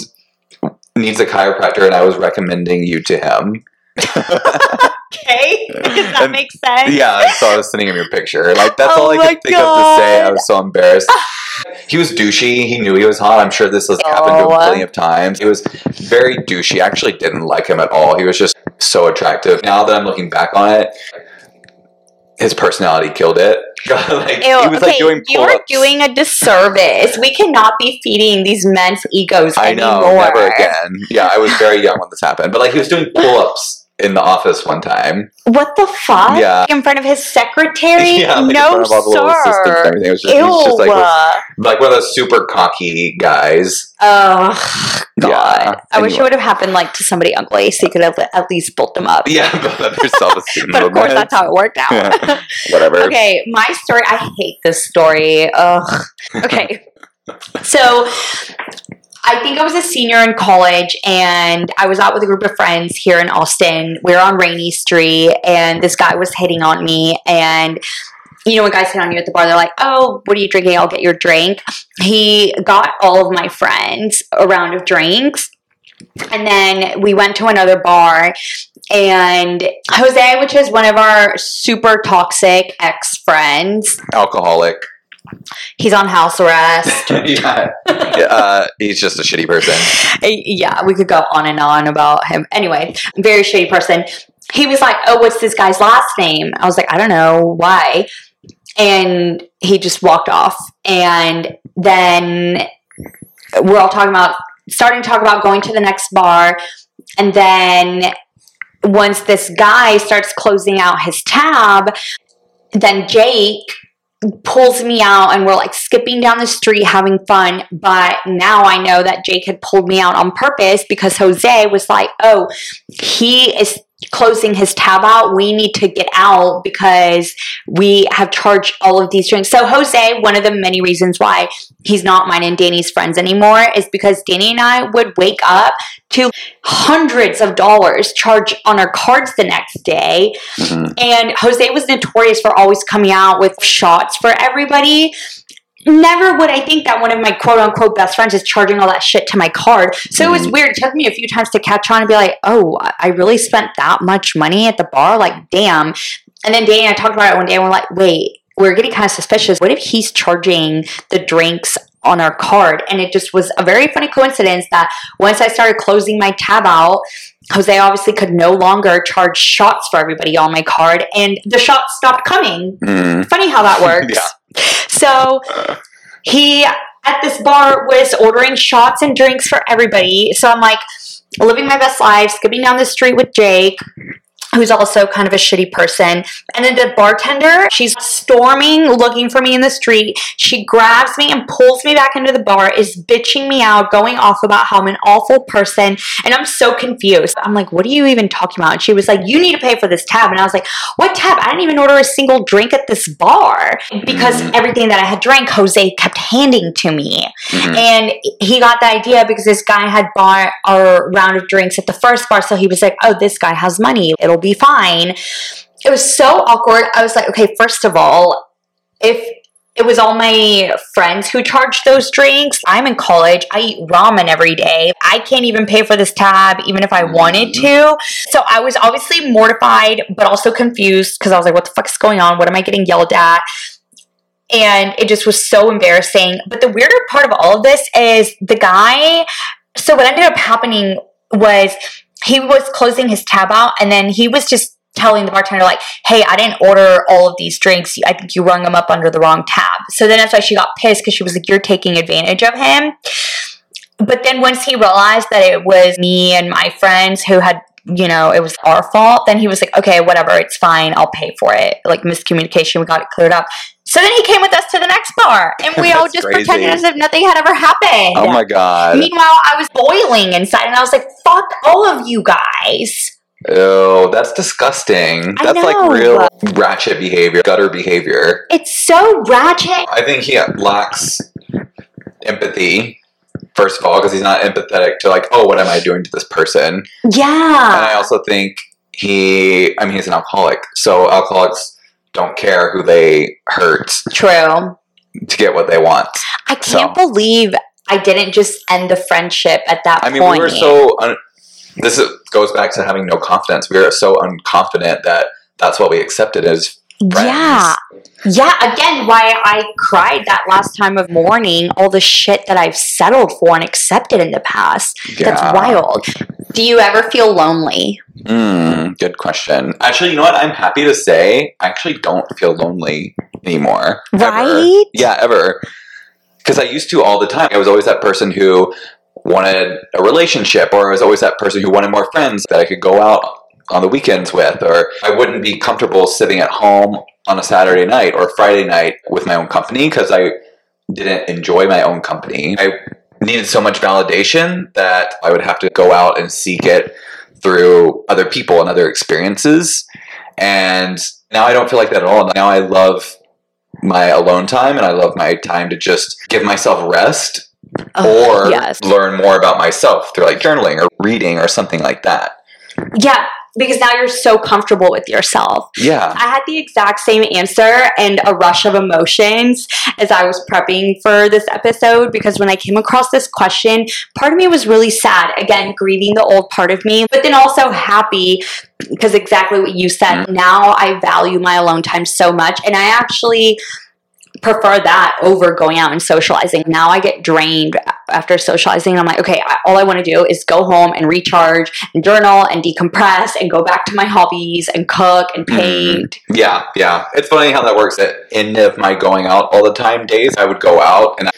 S2: needs a chiropractor, and I was recommending you to him."
S1: Okay. Does that
S2: And-
S1: make sense?
S2: yeah, so I was sending him your picture. Like that's
S1: Oh
S2: all I could think of to say. I was so embarrassed. He was douchey. He knew he was hot. I'm sure this has happened to him
S1: Oh.
S2: plenty of times. He was very douchey. I actually didn't like him at all. He was just so attractive. Now that I'm looking back on it, his personality killed it. like,
S1: Ew,
S2: he was
S1: okay,
S2: like doing
S1: you are doing a disservice. We cannot be feeding these men's egos
S2: I know,
S1: anymore.
S2: never again. Yeah, I was very young when this happened, but like he was doing pull-ups in the office one time.
S1: What the fuck?
S2: Yeah.
S1: In front of his secretary?
S2: yeah, like in
S1: no,
S2: front of all the little assistants and
S1: sir.
S2: everything. It was just,
S1: Ew.
S2: was just like, like one of those super cocky guys.
S1: oh, God.
S2: Yeah,
S1: I wish it would have happened like to somebody ugly so you could have at least built them up.
S2: Yeah, but their self-esteem.
S1: But of course, that's how it worked out.
S2: Yeah. whatever.
S1: Okay, my story. I hate this story. Ugh. Okay. so I think I was a senior in college and I was out with a group of friends here in Austin. We were on Rainey Street and this guy was hitting on me and you know when guys hit on you at the bar, they're like, "Oh, what are you drinking? I'll get your drink." He got all of my friends a round of drinks, and then we went to another bar, and Jose, which is one of our super toxic ex friends,
S2: Alcoholic.
S1: He's on house arrest.
S2: yeah. Yeah, uh, he's just a shitty person.
S1: yeah, we could go on and on about him. Anyway, very shitty person. He was like, "Oh, what's this guy's last name?" I was like, "I don't know why," and he just walked off. And then we're all talking about starting to talk about going to the next bar, and then once this guy starts closing out his tab, then Jake pulls me out and we're like skipping down the street having fun. But now I know that Jake had pulled me out on purpose because Jose was like, oh, he is closing his tab out. We need to get out because we have charged all of these drinks. So Jose, one of the many reasons why he's not mine and Danny's friends anymore is because Danny and I would wake up to hundreds of dollars charged on our cards the next day.
S2: Mhm.
S1: And Jose was notorious for always coming out with shots for everybody. Never would I think that one of my quote unquote best friends is charging all that shit to my card. So it was weird. It took me a few times to catch on and be like, oh, I really spent that much money at the bar? Like, damn. And then Danny and I talked about it one day and we're like, wait, we're getting kind of suspicious. What if he's charging the drinks on our card? And it just was a very funny coincidence that once I started closing my tab out, Jose obviously could no longer charge shots for everybody on my card, and the shots stopped coming.
S2: Mm.
S1: Funny how that works. So he at this bar was ordering shots and drinks for everybody. So I'm like living my best life, skipping down the street with Jake. Who's also kind of a shitty person. And then the bartender, she's storming, looking for me in the street. She grabs me and pulls me back into the bar, is bitching me out, going off about how I'm an awful person. And I'm so confused. I'm like, what are you even talking about? And she was like, you need to pay for this tab. And I was like, what tab? I didn't even order a single drink at this bar because
S2: Mhm.
S1: everything that I had drank, Jose kept handing to me.
S2: Mhm.
S1: And he got the idea because this guy had bought our round of drinks at the first bar. So he was like, oh, this guy has money. It'll be fine. It was so awkward. I was like, okay, first of all, if it was all my friends who charged those drinks. I'm in college. I eat ramen every day. I can't even pay for this tab, even if I wanted mm-hmm. to. So I was obviously mortified, but also confused because I was like, what the fuck is going on? What am I getting yelled at? And it just was so embarrassing. But the weirder part of all of this is the guy. So what ended up happening was he was closing his tab out and then he was just telling the bartender like hey i didn't order all of these drinks i think you rung them up under the wrong tab so then that's why she got pissed because she was like you're taking advantage of him but then once he realized that it was me and my friends who had you know, it was our fault, then he was like, okay, whatever, it's fine, I'll pay for it. Like miscommunication, we got it cleared up. So then he came with us to the next bar, and we all just
S2: crazy.
S1: pretended as if nothing had ever happened.
S2: Oh my god.
S1: Meanwhile, I was boiling inside, and I was like, "Fuck all of you guys."
S2: Oh, that's disgusting.
S1: I
S2: That's like real ratchet behavior, gutter behavior.
S1: It's so ratchet.
S2: I think he uh, lacks empathy. First of all, because he's not empathetic to like, oh, what am I doing to this person?
S1: Yeah.
S2: And I also think he, I mean, he's an alcoholic, so alcoholics don't care who they hurt
S1: true.
S2: to get what they want.
S1: I can't believe I didn't just end the friendship at that point.
S2: I mean, we were so. Un- this is, goes back to having no confidence. We were so unconfident that that's what we accepted as friends.
S1: Yeah. Yeah, again, why I cried that last time of mourning, all the shit that I've settled for and accepted in the past. That's wild. Do you ever feel lonely?
S2: Mm, good question. Actually, you know what? I'm happy to say I actually don't feel lonely anymore. Ever.
S1: Right?
S2: Yeah, ever. Because I used to all the time. I was always that person who wanted a relationship, or I was always that person who wanted more friends that I could go out on the weekends with, or I wouldn't be comfortable sitting at home on a Saturday night or Friday night with my own company because I didn't enjoy my own company. I needed so much validation that I would have to go out and seek it through other people and other experiences. And now I don't feel like that at all. Now I love my alone time and I love my time to just give myself rest
S1: Oh,
S2: or
S1: yes.
S2: learn more about myself through like journaling or reading or something like that.
S1: Yeah, because now you're so comfortable with yourself.
S2: Yeah.
S1: I had the exact same answer and a rush of emotions as I was prepping for this episode because when I came across this question, part of me was really sad. Again, grieving the old part of me, but then also happy because exactly what you said. Mm. Now I value my alone time so much and I actually prefer that over going out and socializing. Now I get drained after socializing. I'm like, okay, I, all I want to do is go home and recharge and journal and decompress and go back to my hobbies and cook and mm-hmm. paint.
S2: Yeah, yeah. It's funny how that works. At end of my going out all the time days, I would go out and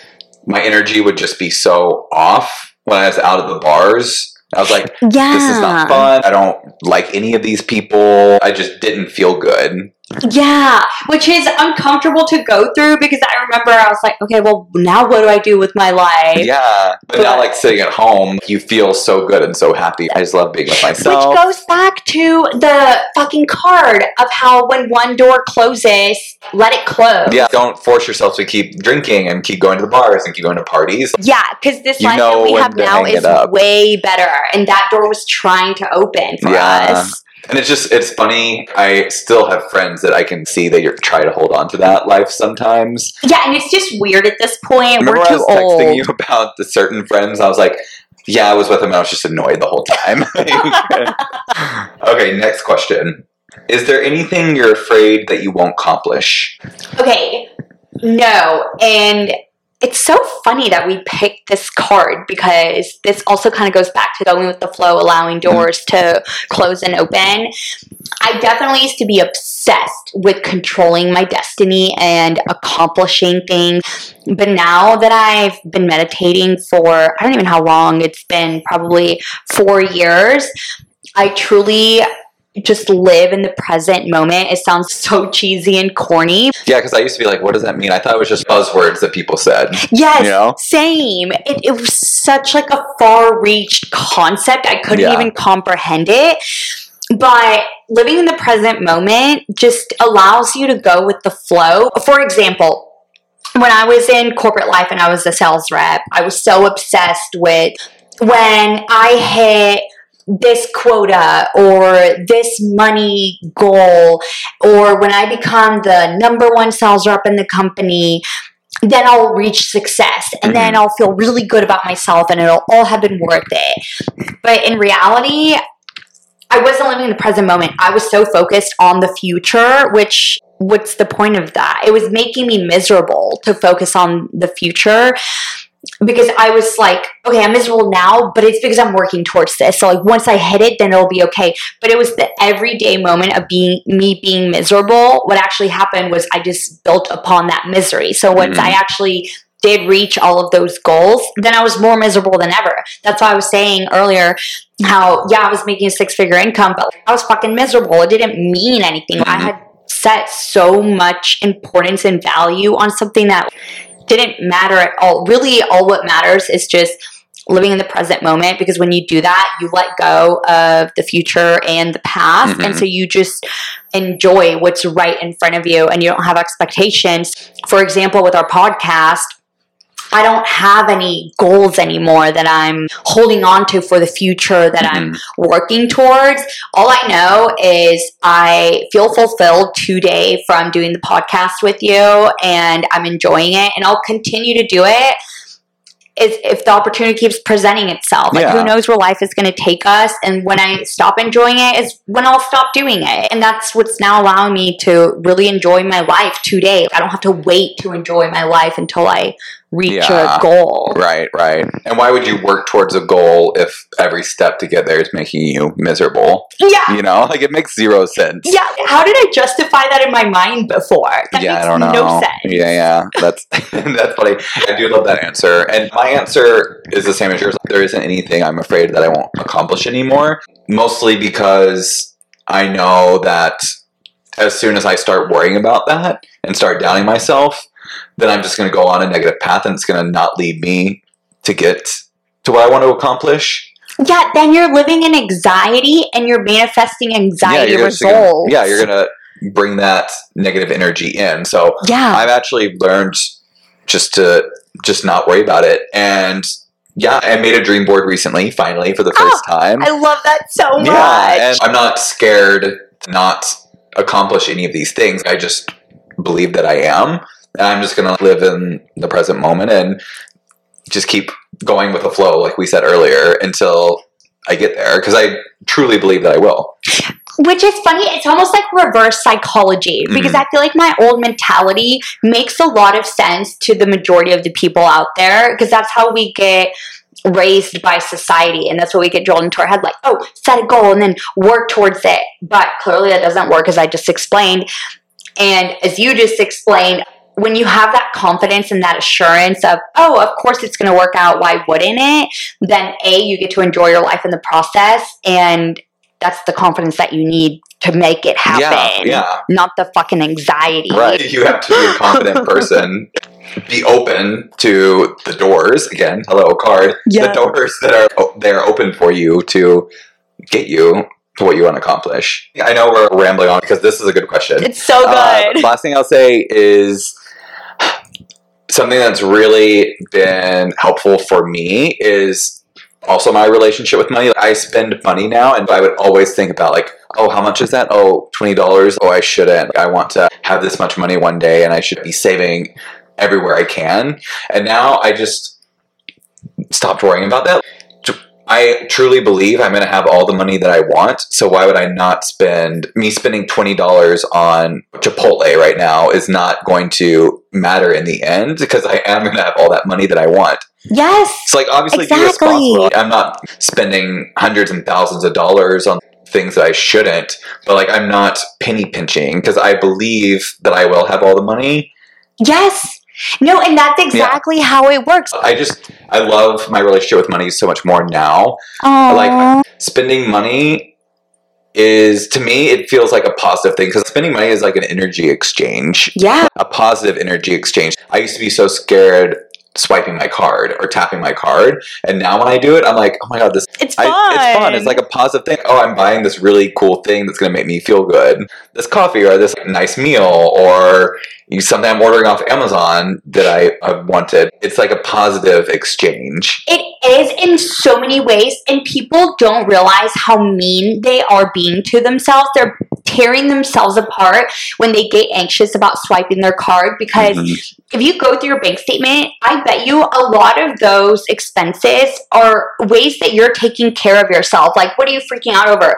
S2: my energy would just be so off when I was out of the bars. I was like,
S1: Yeah.
S2: this is not fun. I don't like any of these people. I just didn't feel good.
S1: Yeah, which is uncomfortable to go through because I remember I was like, okay, well, now what do I do with my life?
S2: Yeah. But now, like sitting at home, you feel so good and so happy. I just love being with myself.
S1: Which goes back to the fucking card of how when one door closes, let it close.
S2: yeah. Don't force yourself to keep drinking and keep going to the bars and keep going to parties.
S1: Yeah, because this
S2: You
S1: life that we have now is way better, and that door was trying to open for
S2: Yeah.
S1: us.
S2: And it's just, it's funny. I still have friends that I can see that you're try to hold on to that life sometimes.
S1: Yeah, and it's just weird at this point.
S2: Remember
S1: We're
S2: I was texting
S1: old.
S2: you about the certain friends? I was like, yeah, I was with them and I was just annoyed the whole time. okay, next question. Is there anything you're afraid that you won't accomplish?
S1: Okay, no, and it's so funny that we picked this card because this also kind of goes back to going with the flow, allowing mm-hmm. doors to close and open. I definitely used to be obsessed with controlling my destiny and accomplishing things. But now that I've been meditating for, I don't even know how long, it's been probably four years, I truly just live in the present moment. It sounds so cheesy and corny.
S2: Yeah, because I used to be like, what does that mean? I thought it was just buzzwords that people said.
S1: Yes,
S2: You know?
S1: same. It, it was such like a far-reached concept. I couldn't
S2: Yeah.
S1: even comprehend it. But living in the present moment just allows you to go with the flow. For example, when I was in corporate life and I was a sales rep, I was so obsessed with when I hit this quota or this money goal, or when I become the number one sales rep in the company, then I'll reach success and then mm-hmm. I'll feel really good about myself and it'll all have been worth it. But in reality, I wasn't living in the present moment. I was so focused on the future, which what's the point of that? It was making me miserable to focus on the future because I was like, okay, I'm miserable now, but it's because I'm working towards this. So like once I hit it, then it'll be okay. But it was the everyday moment of being me being miserable. What actually happened was I just built upon that misery. So once
S2: Mhm.
S1: I actually did reach all of those goals, then I was more miserable than ever. That's why I was saying earlier how, yeah, I was making a six figure income, but I was fucking miserable. It didn't mean anything. I had set so much importance and value on something that didn't matter at all. Really, all what matters is just living in the present moment because when you do that, you let go of the future and the past.
S2: Mhm.
S1: And so you just enjoy what's right in front of you and you don't have expectations. For example, with our podcast, I don't have any goals anymore that I'm holding on to for the future that I'm mm-hmm. working towards. All I know is I feel fulfilled today from doing the podcast with you and I'm enjoying it and I'll continue to do it if, if the opportunity keeps presenting itself. Like
S2: Yeah.
S1: who knows where life is going to take us and when I stop enjoying it is when I'll stop doing it. And that's what's now allowing me to really enjoy my life today. I don't have to wait to enjoy my life until I reach
S2: Yeah.
S1: a goal.
S2: Right, right. And why would you work towards a goal if every step to get there is making you miserable?
S1: Yeah.
S2: You know, like it makes zero sense.
S1: Yeah, how did I justify that in my mind before? That
S2: yeah, I don't know.
S1: no sense.
S2: Yeah, yeah, that's that's funny. I do love that answer, and my answer is the same as yours. There isn't anything I'm afraid that I won't accomplish anymore. Mostly because I know that as soon as I start worrying about that and start doubting myself, then I'm just going to go on a negative path, and it's going to not lead me to get to what I want to accomplish.
S1: Yeah, then you're living in anxiety and you're manifesting anxiety
S2: you're just gonna-
S1: results.
S2: yeah, you're gonna bring that negative energy in. So
S1: Yeah.
S2: I've actually learned just to just not worry about it. And yeah, I made a dream board recently, finally, for the oh, first time.
S1: I love that so much.
S2: Yeah, and I'm not scared to not accomplish any of these things. I just believe that I am. I'm just gonna live in the present moment and just keep going with the flow, like we said earlier, until I get there. Because I truly believe that I will.
S1: Which is funny, it's almost like reverse psychology because
S2: Mhm.
S1: I feel like my old mentality makes a lot of sense to the majority of the people out there because that's how we get raised by society and that's what we get drilled into our head like, oh, set a goal and then work towards it. But clearly that doesn't work as I just explained. And as you just explained, when you have that confidence and that assurance of, oh, of course it's going to work out, why wouldn't it? Then A, you get to enjoy your life in the process. And that's the confidence that you need to make it happen.
S2: Yeah, yeah.
S1: Not the fucking anxiety.
S2: Right. You have to be a confident person. Be open to the doors. Again, hello, card.
S1: Yeah.
S2: The doors that are o- they're open for you to get you to what you want to accomplish. I know we're rambling on because this is a good question.
S1: It's so good.
S2: Uh, last thing I'll say is something that's really been helpful for me is also my relationship with money. I spend money now, and I would always think about like, oh, how much is that? Oh, twenty dollars. Oh, I shouldn't. I want to have this much money one day, and I should be saving everywhere I can. And now I just stopped worrying about that. I truly believe I'm going to have all the money that I want. So why would I not spend me spending twenty dollars on Chipotle right now is not going to matter in the end because I am going to have all that money that I want.
S1: yes.
S2: It's like obviously
S1: Exactly.
S2: responsible. I'm not spending hundreds and thousands of dollars on things that I shouldn't, but like I'm not penny pinching because I believe that I will have all the money.
S1: Yes. No, and that's exactly how it works.
S2: I just I love my relationship with money so much more now.
S1: Oh,
S2: like- Spending money is to me it feels like a positive thing because spending money is like an energy exchange
S1: yeah.
S2: a positive energy exchange. I used to be so scared swiping my card or tapping my card, and now when I do it, I'm like, oh my god, this
S1: It's fun.
S2: I, it's fun. It's like a positive thing. Oh, I'm buying this really cool thing that's going to make me feel good. This coffee or this nice meal or something I'm ordering off Amazon that I, I wanted. It's like a positive exchange.
S1: It is in so many ways, and people don't realize how mean they are being to themselves. They're tearing themselves apart when they get anxious about swiping their card because
S2: Mhm.
S1: if you go through your bank statement, I bet you a lot of those expenses are ways that you're taking care of yourself. Like, what are you freaking out over?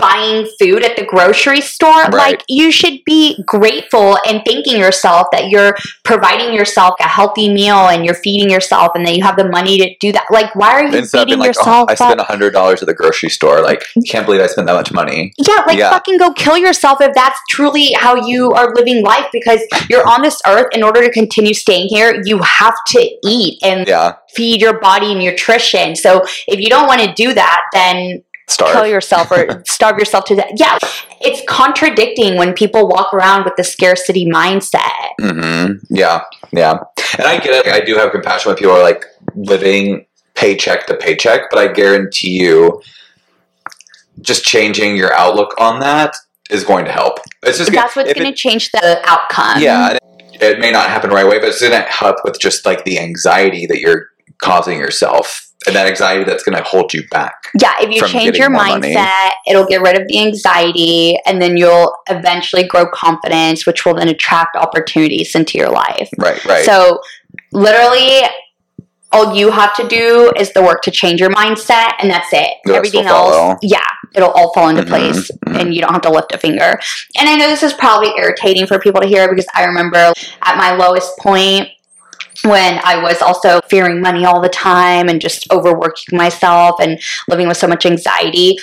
S1: Buying food at the grocery store,
S2: Right.
S1: like you should be grateful and thanking yourself that you're providing yourself a healthy meal and you're feeding yourself and that you have the money to do that. Like, why are you
S2: Instead
S1: beating
S2: like, oh,
S1: yourself
S2: I
S1: up?
S2: spent a hundred dollars at the grocery store. Like, can't believe I spent that much money.
S1: Yeah, like
S2: Yeah.
S1: fucking go kill yourself if that's truly how you are living life because you're on this earth in order to continue staying here, you have to eat and
S2: Yeah,
S1: feed your body nutrition. So if you don't want to do that, then
S2: starve.
S1: kill yourself or starve yourself to death. Yeah, it's contradicting when people walk around with the scarcity mindset.
S2: hmm Yeah, yeah. And I get it. I do have compassion when people are like living paycheck to paycheck, but I guarantee you, just changing your outlook on that is going to help. It's just
S1: That's what's going to change the outcome.
S2: Yeah, it, it may not happen right away, but it's going to help with just like the anxiety that you're causing yourself, and that anxiety that's going to hold you back.
S1: Yeah, if you change your
S2: more money.
S1: mindset, it'll get rid of the anxiety, and then you'll eventually grow confidence, which will then attract opportunities into your life.
S2: Right, right.
S1: So, literally, all you have to do is the work to change your mindset, and that's it. Everything else, yeah, it'll all fall into
S2: Mhm,
S1: place,
S2: mhm.
S1: and you don't have to lift a finger. And I know this is probably irritating for people to hear because I remember at my lowest point when I was also fearing money all the time and just overworking myself and living with so much anxiety.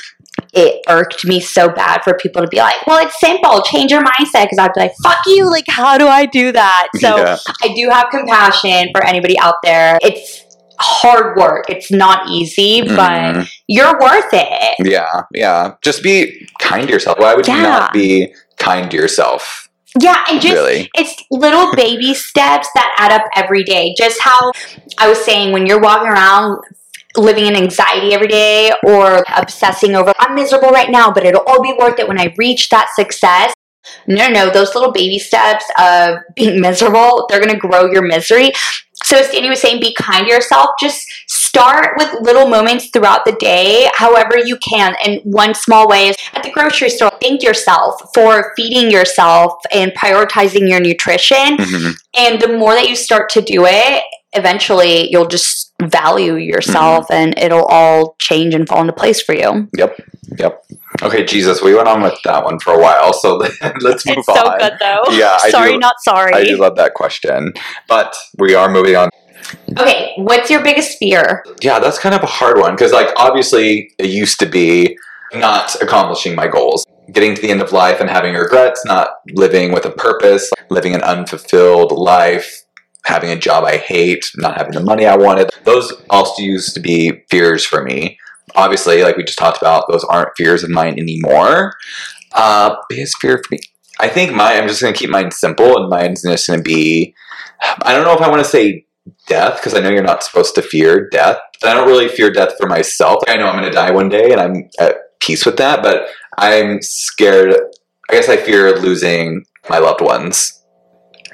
S1: It irked me so bad for people to be like, well, it's simple, change your mindset. Because I'd be like, fuck you, like, how do I do that? So
S2: yeah.
S1: I do have compassion for anybody out there. It's hard work, it's not easy, but
S2: Mhm.
S1: you're worth it.
S2: yeah, yeah. Just be kind to yourself. Why would you not be kind to yourself?
S1: Yeah, and just
S2: really?
S1: it's little baby steps that add up every day. Just how I was saying, when you're walking around living in anxiety every day or obsessing over, I'm miserable right now, but it'll all be worth it when I reach that success. No, no, those little baby steps of being miserable, they're going to grow your misery. So, as Sandy was saying, be kind to yourself. Just start with little moments throughout the day, however you can. And one small way is at the grocery store, thank yourself for feeding yourself and prioritizing your nutrition.
S2: Mhm.
S1: And the more that you start to do it, eventually you'll just value yourself
S2: Mm-hmm.
S1: and it'll all change and fall into place for you.
S2: Yep. Yep. Okay, Jesus, we went on with that one for a while, so let's move
S1: It's so
S2: on.
S1: good though.
S2: Yeah, I
S1: sorry,
S2: do-
S1: not sorry.
S2: I do love that question, but we are moving on.
S1: okay, what's your biggest fear?
S2: Yeah, that's kind of a hard one because, like, obviously, it used to be not accomplishing my goals, getting to the end of life and having regrets, not living with a purpose, living an unfulfilled life, having a job I hate, not having the money I wanted. Those also used to be fears for me. Obviously, like we just talked about, those aren't fears of mine anymore. Uh, biggest fear for me. I think mine, I'm just to keep mine simple, and mine's just to be I don't know if I want to say death because I know you're not supposed to fear death. I don't really fear death for myself. I know I'm to die one day and I'm at peace with that, but I'm scared. I guess I fear losing my loved ones.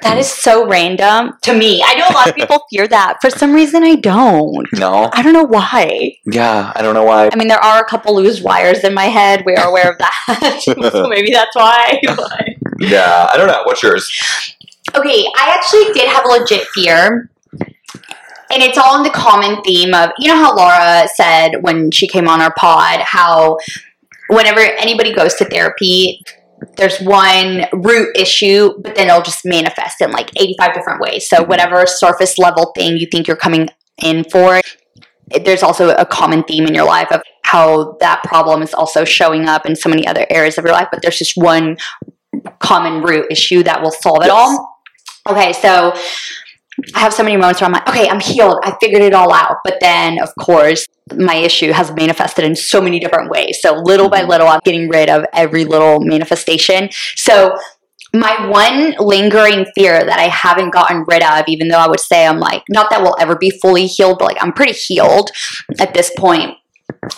S1: That is so random to me. I know a lot of people fear that. For some reason, I don't.
S2: No?
S1: I don't know why.
S2: Yeah, I don't know why.
S1: I mean, there are a couple loose wires in my head. We are aware of that. so maybe that's why. but-
S2: Yeah, I don't know. What's yours?
S1: Okay, I actually did have a legit fear. And it's all in the common theme of, you know, how Laura said when she came on our pod, how whenever anybody goes to therapy, there's one root issue, but then it'll just manifest in like 85 different ways. So, mm-hmm. whatever surface level thing you think you're coming in for, there's also a common theme in your life of how that problem is also showing up in so many other areas of your life, but there's just one common root issue that will solve it
S2: Yes.
S1: all. Okay, so I have so many moments where I'm like, okay, I'm healed. I figured it all out. But then, of course, my issue has manifested in so many different ways. So little by
S2: Mhm.
S1: little, I'm getting rid of every little manifestation. So my one lingering fear that I haven't gotten rid of, even though I would say I'm like, not that we'll ever be fully healed, but like I'm pretty healed at this point.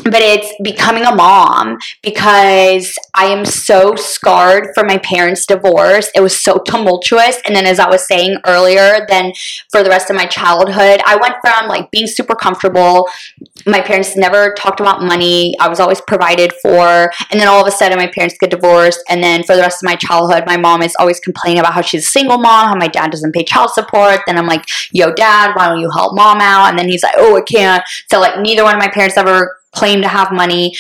S1: But it's becoming a mom because I am so scarred from my parents' divorce. It was so tumultuous. And then, as I was saying earlier, then for the rest of my childhood, I went from like being super comfortable. My parents never talked about money. I was always provided for. And then all of a sudden, my parents get divorced. And then for the rest of my childhood, my mom is always complaining about how she's a single mom, how my dad doesn't pay child support. Then I'm like, yo, dad, why don't you help mom out? And then he's like, oh, I can't. So, like, neither one of my parents ever claimed to have money.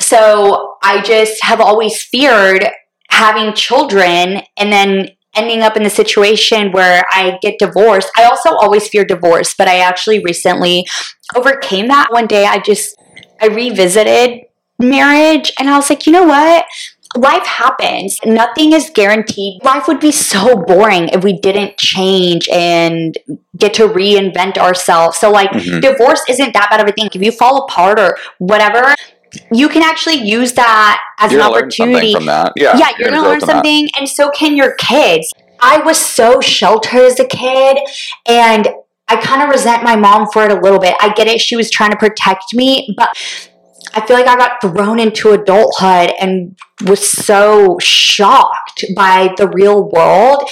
S1: so I just have always feared having children and then ending up in the situation where I get divorced. I also always fear divorce, but I actually recently overcame that. One day I just I revisited marriage and I was like, you know what? Life happens. Nothing is guaranteed. Life would be so boring if we didn't change and get to reinvent ourselves. So, like,
S2: Mhm.
S1: divorce isn't that bad of a thing. If you fall apart or whatever, you can actually use that as
S2: You're
S1: an
S2: gonna something
S1: opportunity
S2: from that. Yeah,
S1: yeah, you're, gonna,
S2: grow
S1: learn
S2: from that.
S1: something, and so can your kids. I was so sheltered as a kid, and I kind of resent my mom for it a little bit. I get it; she was trying to protect me, but I feel like I got thrown into adulthood and was so shocked by the real world.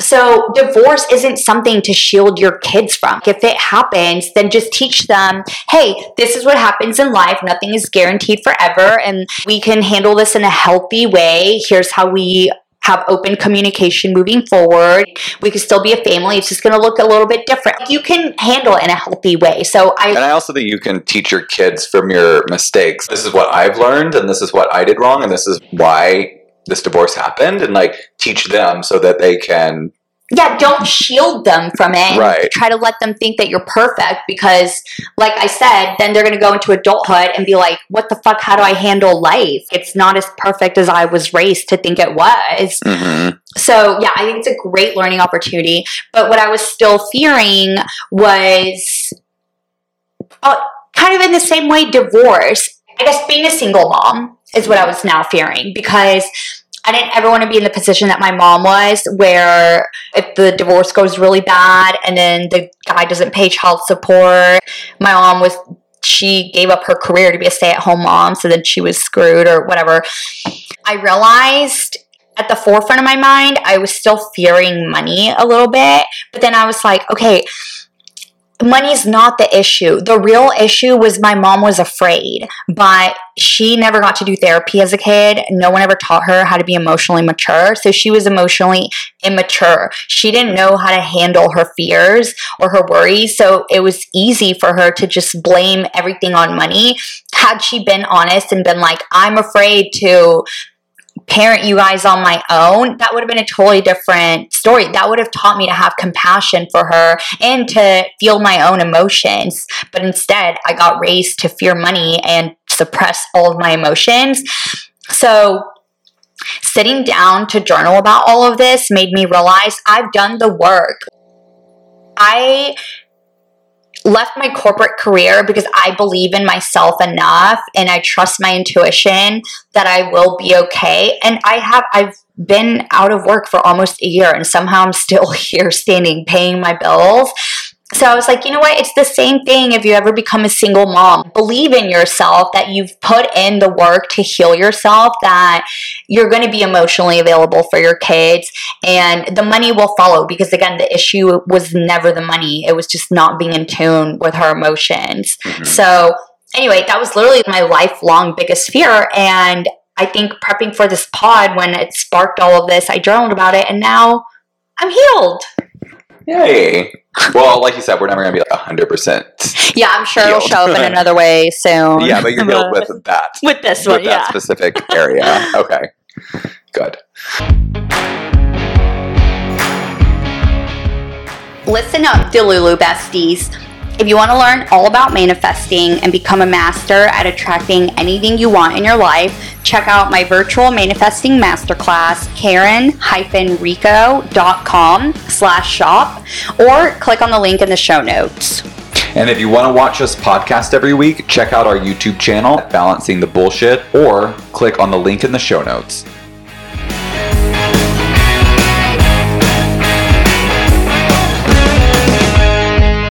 S1: So, divorce isn't something to shield your kids from. If it happens, then just teach them hey, this is what happens in life. Nothing is guaranteed forever, and we can handle this in a healthy way. Here's how we have open communication moving forward. We can still be a family. It's just going to look a little bit different. You can handle it in a healthy way. So, I
S2: And
S1: I
S2: also think you can teach your kids from your mistakes. This is what I've learned, and this is what I did wrong, and this is why this divorce happened, and like teach them so that they can.
S1: Yeah, don't shield them from it.
S2: Right.
S1: Try to let them think that you're perfect because, like I said, then they're going to go into adulthood and be like, what the fuck? How do I handle life? It's not as perfect as I was raised to think it was.
S2: Mhm.
S1: So, yeah, I think it's a great learning opportunity. But what I was still fearing was uh, kind of in the same way divorce. I guess being a single mom is what I was now fearing because I didn't ever want to be in the position that my mom was, where if the divorce goes really bad and then the guy doesn't pay child support, my mom was. She gave up her career to be a stay at home mom, so then she was screwed or whatever. I realized at the forefront of my mind, I was still fearing money a little bit. But then I was like, okay, money's not the issue. The real issue was my mom was afraid, but she never got to do therapy as a kid. No one ever taught her how to be emotionally mature. So she was emotionally immature. She didn't know how to handle her fears or her worries. So it was easy for her to just blame everything on money. Had she been honest and been like, I'm afraid to parent you guys on my own, that would have been a totally different story. That would have taught me to have compassion for her and to feel my own emotions. But instead, I got raised to fear money and suppress all of my emotions. So, sitting down to journal about all of this made me realize I've done the work. I left my corporate career because I believe in myself enough and I trust my intuition that I will be okay. And I have, I've been out of work for almost a year and somehow I'm still here standing paying my bills. So I was like, you know what? It's the same thing if you ever become a single mom. Believe in yourself that you've put in the work to heal yourself, that you're going to be emotionally available for your kids, and the money will follow because, again, the issue was never the money. It was just not being in tune with her emotions.
S2: Mhm.
S1: So, anyway, that was literally my lifelong biggest fear. And I think prepping for this pod, when it sparked all of this, I journaled about it, and now I'm healed.
S2: Yay! Well, like you said, we're never gonna be like hundred percent.
S1: Yeah, I'm sure it'll show up in another way soon.
S2: Yeah, but you're healed with that.
S1: with this
S2: with
S1: one,
S2: that
S1: yeah.
S2: specific area. Okay, good.
S1: Listen up, Delulu besties. If you want to learn all about manifesting and become a master at attracting anything you want in your life, check out my virtual manifesting masterclass, karen-rico.com slash shop, or click on the link in the show notes.
S2: And if you want to watch us podcast every week, check out our YouTube channel, Balancing the Bullshit, or click on the link in the show notes.